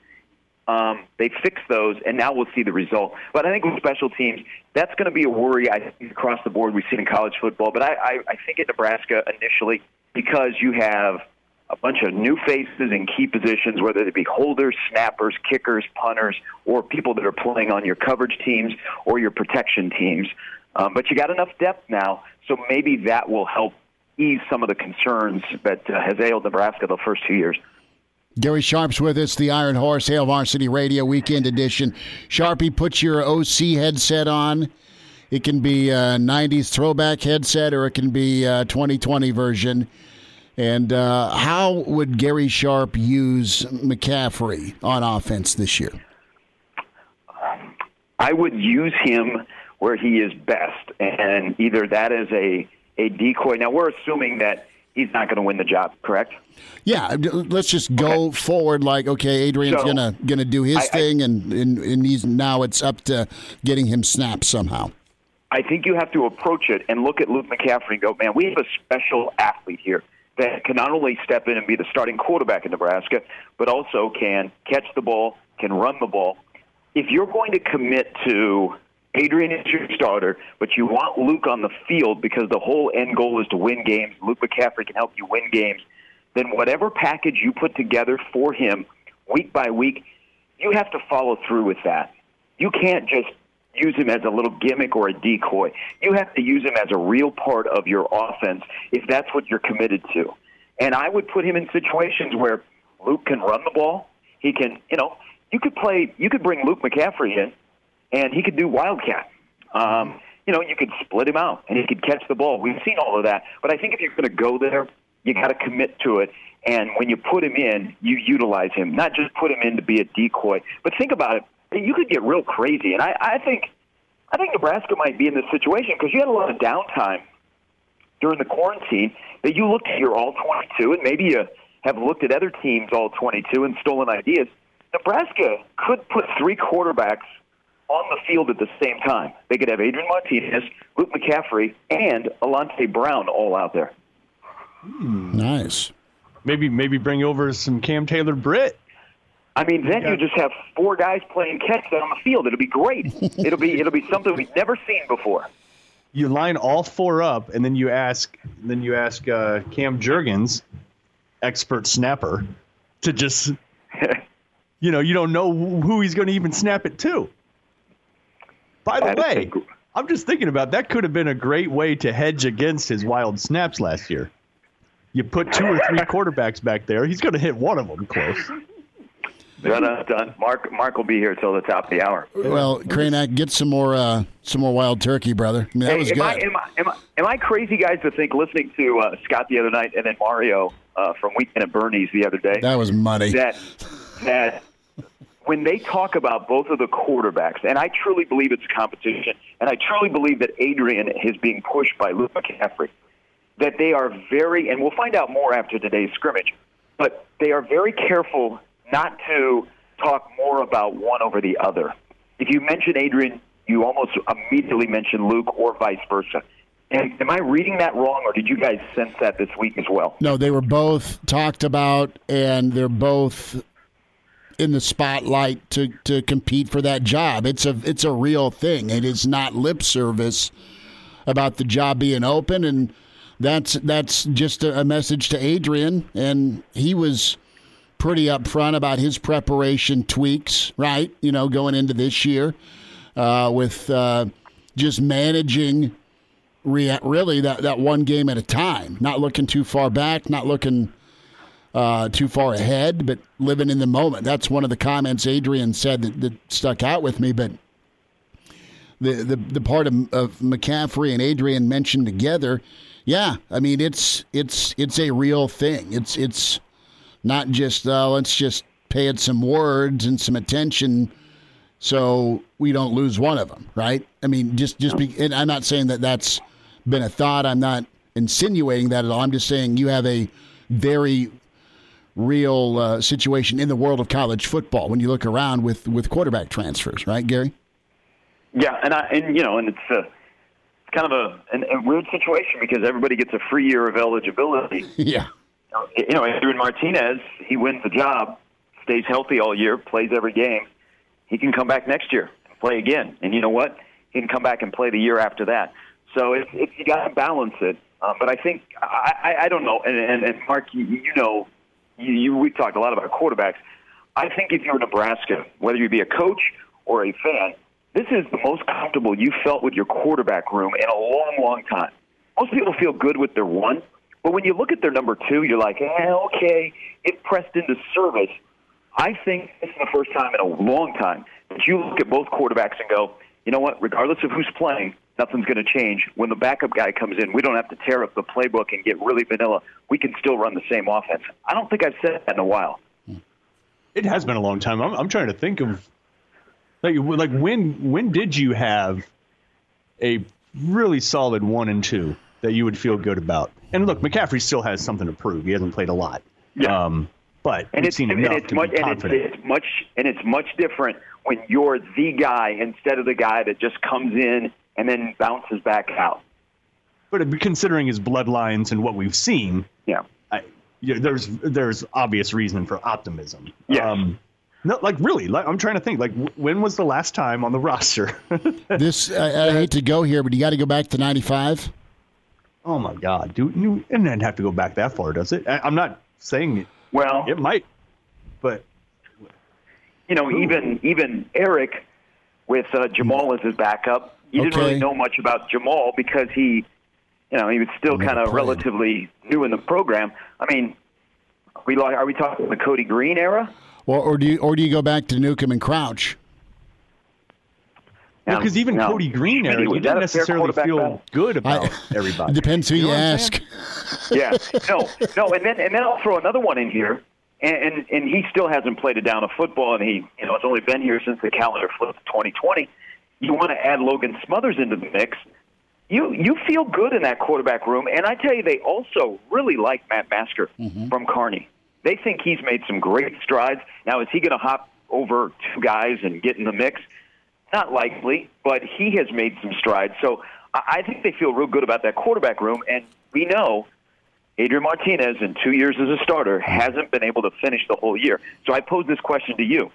Um, they fixed those, and now we'll see the result. But I think with special teams, that's going to be a worry. I think across the board we've seen in college football, but I, I, I think in Nebraska initially because you have a bunch of new faces in key positions, whether they be holders, snappers, kickers, punters, or people that are playing on your coverage teams or your protection teams. Um, but you got enough depth now, so maybe that will help ease some of the concerns that uh, has ailed Nebraska the first two years. Gary Sharp's with us, the Iron Horse Hail Varsity Radio Weekend Edition. Sharpie, put your OC headset on. It can be a 90s throwback headset or it can be a 2020 version. And uh, how would Gary Sharp use McCaffrey on offense this year? I would use him where he is best, and either that is a a decoy. Now we're assuming that he's not going to win the job, correct? Yeah, let's just go okay. forward like okay, Adrian's so, gonna gonna do his I, thing, I, and, and and he's now it's up to getting him snapped somehow. I think you have to approach it and look at Luke McCaffrey and go, man, we have a special athlete here that can not only step in and be the starting quarterback in Nebraska, but also can catch the ball, can run the ball. If you're going to commit to Adrian is your starter, but you want Luke on the field because the whole end goal is to win games. Luke McCaffrey can help you win games. Then whatever package you put together for him week by week, you have to follow through with that. You can't just use him as a little gimmick or a decoy. You have to use him as a real part of your offense if that's what you're committed to. And I would put him in situations where Luke can run the ball. He can, you know, you could play, you could bring Luke McCaffrey in and he could do wildcat. Um, you know, you could split him out, and he could catch the ball. We've seen all of that, but I think if you're going to go there, you got to commit to it. And when you put him in, you utilize him, not just put him in to be a decoy. But think about it; you could get real crazy, and I, I think, I think Nebraska might be in this situation because you had a lot of downtime during the quarantine that you looked at your all 22, and maybe you have looked at other teams all 22 and stolen ideas. Nebraska could put three quarterbacks on the field at the same time. They could have Adrian Martinez, Luke McCaffrey, and Alante Brown all out there. Nice. Maybe maybe bring over some Cam Taylor Britt. I mean, then you just have four guys playing catch on the field. It'll be great. it'll be it'll be something we've never seen before. You line all four up, and then you ask then you ask uh, Cam Jurgens, expert snapper, to just you know you don't know who he's going to even snap it to. By the That is way, I'm just thinking about that could have been a great way to hedge against his wild snaps last year. You put two or three quarterbacks back there, he's going to hit one of them close. Done, uh, done. Mark Mark will be here till the top of the hour. Well, Cranack, get some more uh, some more wild turkey, brother. I mean, that Hey, was am good. I, am, I, am, I, am I crazy, guys, to think listening to uh, Scott the other night and then Mario uh, from Weekend at Bernie's the other day? That was money. That that when they talk about both of the quarterbacks, and I truly believe it's competition, and I truly believe that Adrian is being pushed by Luke McCaffrey, that they are very, and we'll find out more after today's scrimmage, but they are very careful not to talk more about one over the other. If you mention Adrian, you almost immediately mention Luke, or vice versa. And am I reading that wrong, or did you guys sense that this week as well? No, they were both talked about, and they're both in the spotlight to, to compete for that job. It's a it's a real thing. It is not lip service about the job being open, and that's that's just a, message to Adrian, and he was pretty upfront about his preparation tweaks, right? You know, going into this year uh, with uh, just managing rea- really that, that one game at a time, not looking too far back, not looking uh, too far ahead, but living in the moment. That's one of the comments Adrian said that, that stuck out with me. But the the, the part of, of McCaffrey and Adrian mentioned together, yeah, I mean it's it's it's a real thing. It's it's not just uh, let's just pay it some words and some attention so we don't lose one of them, right? I mean, just just be, and I'm not saying that that's been a thought. I'm not insinuating that at all. I'm just saying you have a very real uh, situation in the world of college football when you look around with with quarterback transfers, right, Gary? Yeah, and I and you know, and it's a it's kind of a, an, a weird situation because everybody gets a free year of eligibility. Yeah. You know, Adrian Martinez, he wins the job, stays healthy all year, plays every game. He can come back next year and play again, and you know what? He can come back and play the year after that. So it's, it's you got to balance it. Um, but I think I, I, I don't know, and, and, and Mark, you, you know, you, you we talked a lot about quarterbacks. I think if you're Nebraska, whether you be a coach or a fan, this is the most comfortable you felt with your quarterback room in a long, long time. Most people feel good with their one, but when you look at their number two, you're like, eh, okay, it pressed into service. I think this is the first time in a long time that you look at both quarterbacks and go, you know what, regardless of who's playing, nothing's going to change. When the backup guy comes in, we don't have to tear up the playbook and get really vanilla. We can still run the same offense. I don't think I've said that in a while. It has been a long time. I'm, I'm trying to think of like like when when did you have a really solid one and two that you would feel good about? And look, McCaffrey still has something to prove. He hasn't played a lot. Yeah. Um, but and it's, seen and enough it's to much be and it's, it's much and it's much different when you're the guy instead of the guy that just comes in and then bounces back out. But considering his bloodlines and what we've seen, yeah, I, yeah there's there's obvious reason for optimism. Yeah. Um, no, like really, like, I'm trying to think. Like, w- when was the last time on the roster? This I, I hate to go here, but you got to go back to '95. oh my God, dude! You, and then have to go back that far, does it? I, I'm not saying it. Well, it might, but you know, even even Eric with uh, Jamal as his backup, you didn't really know much about Jamal because he, you know, he was still kind of relatively new in the program. I mean, are we like, are we talking the Cody Green era? Or, or do you or do you go back to Newcomb and Crouch? Because even now, Cody Green, Schmitty, Eric, you didn't necessarily feel battle? good about I- everybody. It depends who you, know what ask. yeah, no, no, and then and then I'll throw another one in here, and, and and he still hasn't played a down of football, and he you know has only been here since the calendar flipped to 2020. You want to add Logan Smothers into the mix? You you feel good in that quarterback room, and I tell you, they also really like Matt Masker mm-hmm. from Kearney. They think he's made some great strides. Now, is he going to hop over two guys and get in the mix? Not likely, but he has made some strides. So I think they feel real good about that quarterback room, and we know Adrian Martinez, in two years as a starter, hasn't been able to finish the whole year. So I pose this question to you.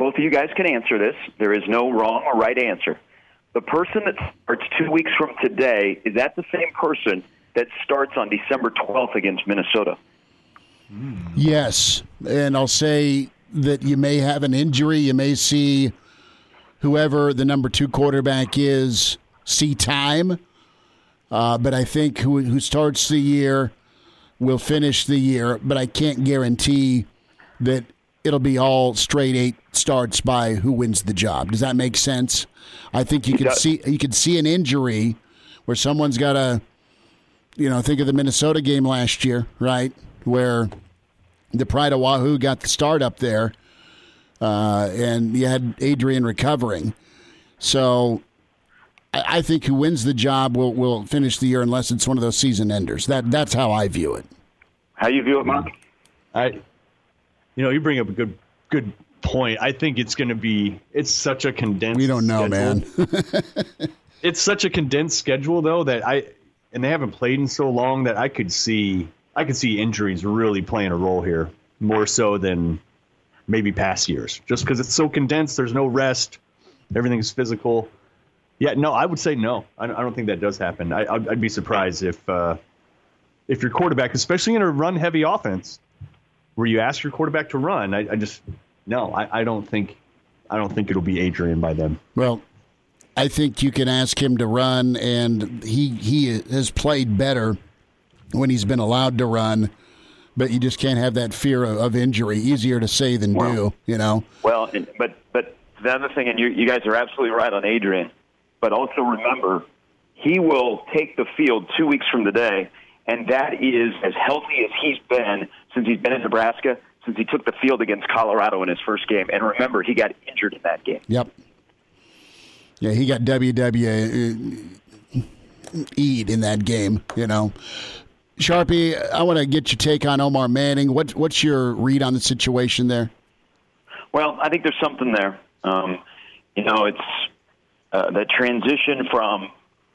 Both of you guys can answer this. There is no wrong or right answer. The person that starts two weeks from today, is that the same person that starts on December 12th against Minnesota? Yes, and I'll say that you may have an injury. You may see whoever the number two quarterback is see time, uh, but I think who who starts the year will finish the year. But I can't guarantee that it'll be all straight eight starts by who wins the job. Does that make sense? I think you It could see you could see an injury where someone's got a you know, think of the Minnesota game last year, right? Where the Pride of Wahoo got the start up there, uh, and you had Adrian recovering. So I, I think who wins the job will, will finish the year unless it's one of those season enders. That That's how I view it. How you view it, Mark? I, you know, you bring up a good good point. I think it's going to be it's such a condensed. We don't know, schedule. man. it's such a condensed schedule though that I and they haven't played in so long that I could see I could see injuries really playing a role here more so than maybe past years just because it's so condensed there's no rest everything's physical yeah no I would say no I, I don't think that does happen I, I'd, I'd be surprised if uh, if your quarterback especially in a run heavy offense where you ask your quarterback to run I, I just no I, I don't think I don't think it'll be Adrian by then Well, I think you can ask him to run, and he he has played better when he's been allowed to run. But you just can't have that fear of, of injury. Easier to say than do, you know. Well, and, but but the other thing, and you, you guys are absolutely right on Adrian, but also remember, he will take the field two weeks from today, and that is as healthy as he's been since he's been in Nebraska, since he took the field against Colorado in his first game. And remember, he got injured in that game. Yep. Yeah, he got WWE'd in that game, you know. Sharpie, I want to get your take on Omar Manning. What, what's your read on the situation there? Well, I think there's something there. Um, you know, it's uh, the transition from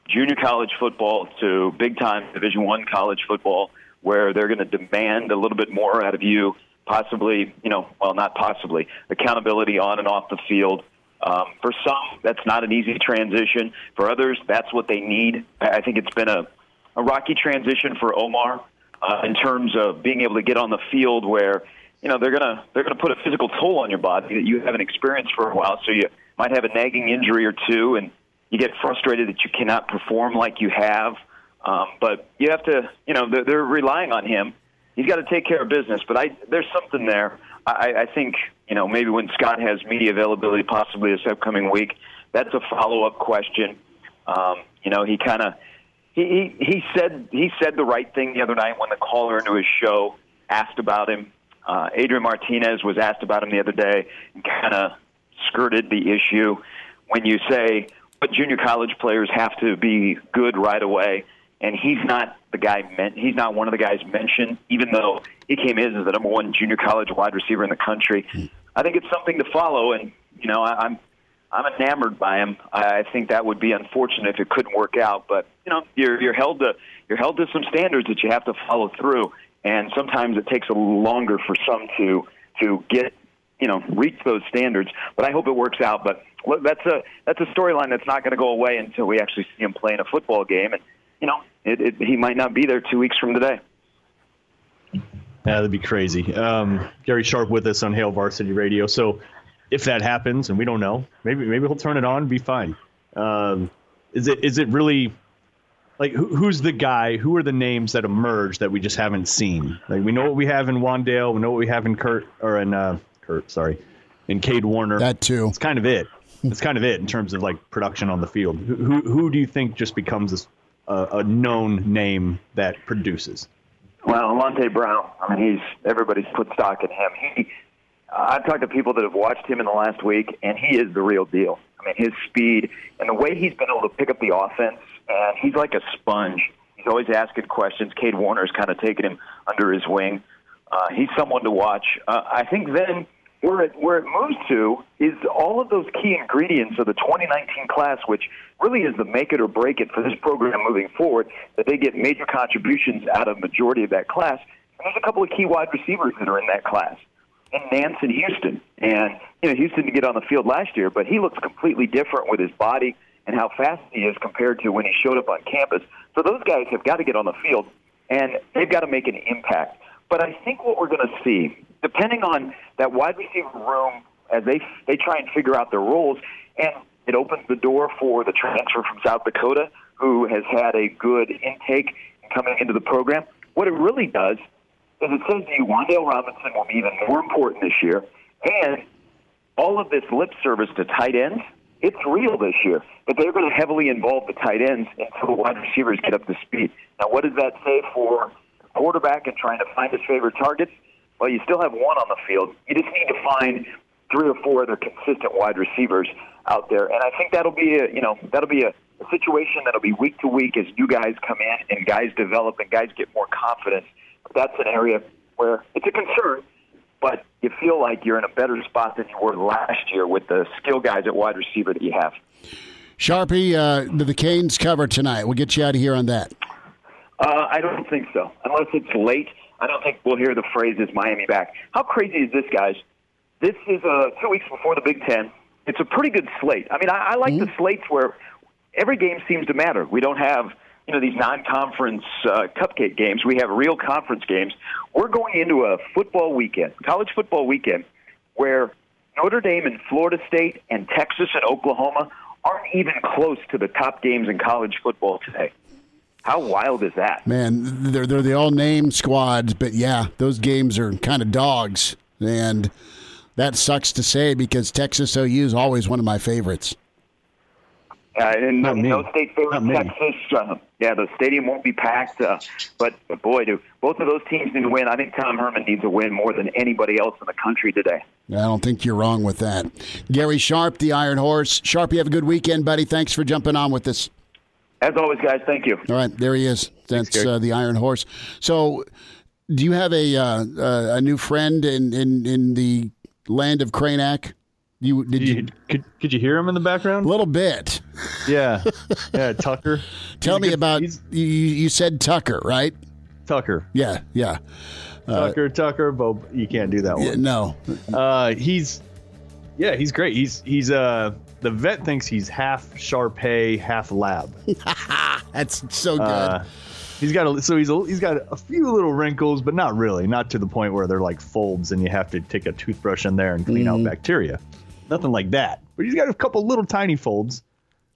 junior college football to big time Division One college football, where they're going to demand a little bit more out of you. Possibly, you know, well, not possibly, accountability on and off the field. Um, for some, that's not an easy transition. For others, that's what they need. I think it's been a, a rocky transition for Omar uh, in terms of being able to get on the field where you know they're gonna they're gonna put a physical toll on your body that you haven't experienced for a while. So you might have a nagging injury or two, and you get frustrated that you cannot perform like you have. Um, but you have to, you know, they're, they're relying on him. He's got to take care of business. But I, there's something there. I, I think, you know, maybe when Scott has media availability, possibly this upcoming week, that's a follow up question. Um, you know, he kind of he, he he said he said the right thing the other night when the caller into his show asked about him. Uh, Adrian Martinez was asked about him the other day and kind of skirted the issue. When you say, but junior college players have to be good right away, and he's not the guy meant. He's not one of the guys mentioned, even though he came in as the number one junior college wide receiver in the country. I think it's something to follow, and you know, I, I'm I'm enamored by him. I think that would be unfortunate if it couldn't work out, but you know, you're you're held to you're held to some standards that you have to follow through, and sometimes it takes a little longer for some to to get you know reach those standards. But I hope it works out. But that's a that's a storyline that's not going to go away until we actually see him play in a football game, and you know, it, it, he might not be there two weeks from today. Yeah, that'd be crazy. Um, Gary Sharp with us on Hail Varsity Radio. So if that happens, and we don't know, maybe maybe he'll turn it on and be fine. Um, is it is it really like who, who's the guy? Who are the names that emerge that we just haven't seen? Like we know what we have in Wan'Dale, we know what we have in Kurt or in uh, Kurt, sorry, in Cade Warner. That too. It's kind of it. It's kind of it in terms of like production on the field. Who who, who do you think just becomes this, uh, a known name that produces? Well, Alante Brown. I mean, he's everybody's put stock in him. He, I've talked to people that have watched him in the last week, and he is the real deal. I mean, his speed and the way he's been able to pick up the offense, and he's like a sponge. He's always asking questions. Cade Warner's kind of taking him under his wing. Uh, he's someone to watch. Uh, I think then where it where it moves to is all of those key ingredients of the 2019 class, which really is the make it or break it for this program moving forward. That they get major contributions out of majority of that class. And there's a couple of key wide receivers that are in that class. And Nance and Houston, and you know Houston didn't get on the field last year, but he looks completely different with his body and how fast he is compared to when he showed up on campus. So those guys have got to get on the field, and they've got to make an impact. But I think what we're going to see, depending on that wide receiver room as they they try and figure out their roles, and it opens the door for the transfer from South Dakota, who has had a good intake coming into the program. What it really does is it says to you, Wan'Dale Robinson will be even more important this year, and all of this lip service to tight ends, it's real this year. But they're going to heavily involve the tight ends until the wide receivers get up to speed. Now, what does that say for quarterback and trying to find his favorite targets, well, you still have one on the field. You just need to find three or four other consistent wide receivers out there, and I think that'll be a you know that'll be a, a situation that'll be week to week as new guys come in and guys develop and guys get more confidence. That's an area where it's a concern, but you feel like you're in a better spot than you were last year with the skill guys at wide receiver that you have. Sharpie, uh, the Canes cover tonight. We'll get you out of here on that. Uh, I don't think so. Unless it's late, I don't think we'll hear the phrase "Is Miami back?" How crazy is this, guys? This is uh, two weeks before the Big Ten. It's a pretty good slate. I mean, I, I like mm-hmm. the slates where every game seems to matter. We don't have you know these non-conference uh, cupcake games. We have real conference games. We're going into a football weekend, college football weekend, where Notre Dame and Florida State and Texas and Oklahoma aren't even close to the top games in college football today. How wild is that? Man, they're they're the all name squads, but yeah, those games are kind of dogs, and that sucks to say because Texas OU is always one of my favorites. Uh, and Not no, no state favorite Texas. Uh, yeah, the stadium won't be packed, uh, but, but boy, do both of those teams need to win. I think Tom Herman needs a win more than anybody else in the country today. I don't think you're wrong with that. Gary Sharp, the Iron Horse. Sharp, you have a good weekend, buddy. Thanks for jumping on with us. As always, guys, thank you. All right, there he is. That's uh, the Iron Horse. So, do you have a uh, uh, a new friend in, in, in the land of Cranack? You did you, you, could could you hear him in the background? A little bit. Yeah, yeah. Tucker. Tell me good, about you. You said Tucker, right? Tucker. Yeah, yeah. Uh, Tucker, Tucker, but you can't do that one. Yeah, no. Uh, he's yeah, he's great. He's he's uh the vet thinks he's half Shar-Pei, half lab. That's so good. Uh, he's got a so he's a, he's got a few little wrinkles, but not really, not to the point where they're like folds and you have to take a toothbrush in there and clean mm-hmm. out bacteria. Nothing like that. But he's got a couple little tiny folds.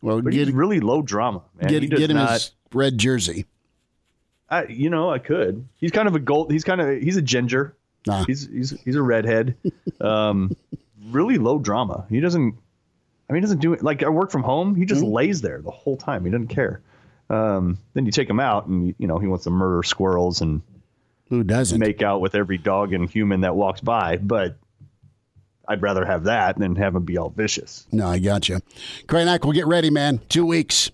Well, but get, he's really low drama. Man. Get, get him not, his red jersey. I, you know, I could. He's kind of a gold. He's kind of he's a ginger. Nah. He's he's he's a redhead. um, really low drama. He doesn't I mean, he doesn't do it like I work from home. He just mm-hmm. lays there the whole time. He doesn't care. Um, then you take him out, and you know he wants to murder squirrels and who doesn't make out with every dog and human that walks by. But I'd rather have that than have him be all vicious. No, I got you. Cranack, we'll get ready, man. Two weeks.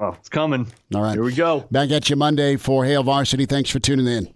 Oh, it's coming. All right. Here we go. Back at you Monday for Hail Varsity. Thanks for tuning in.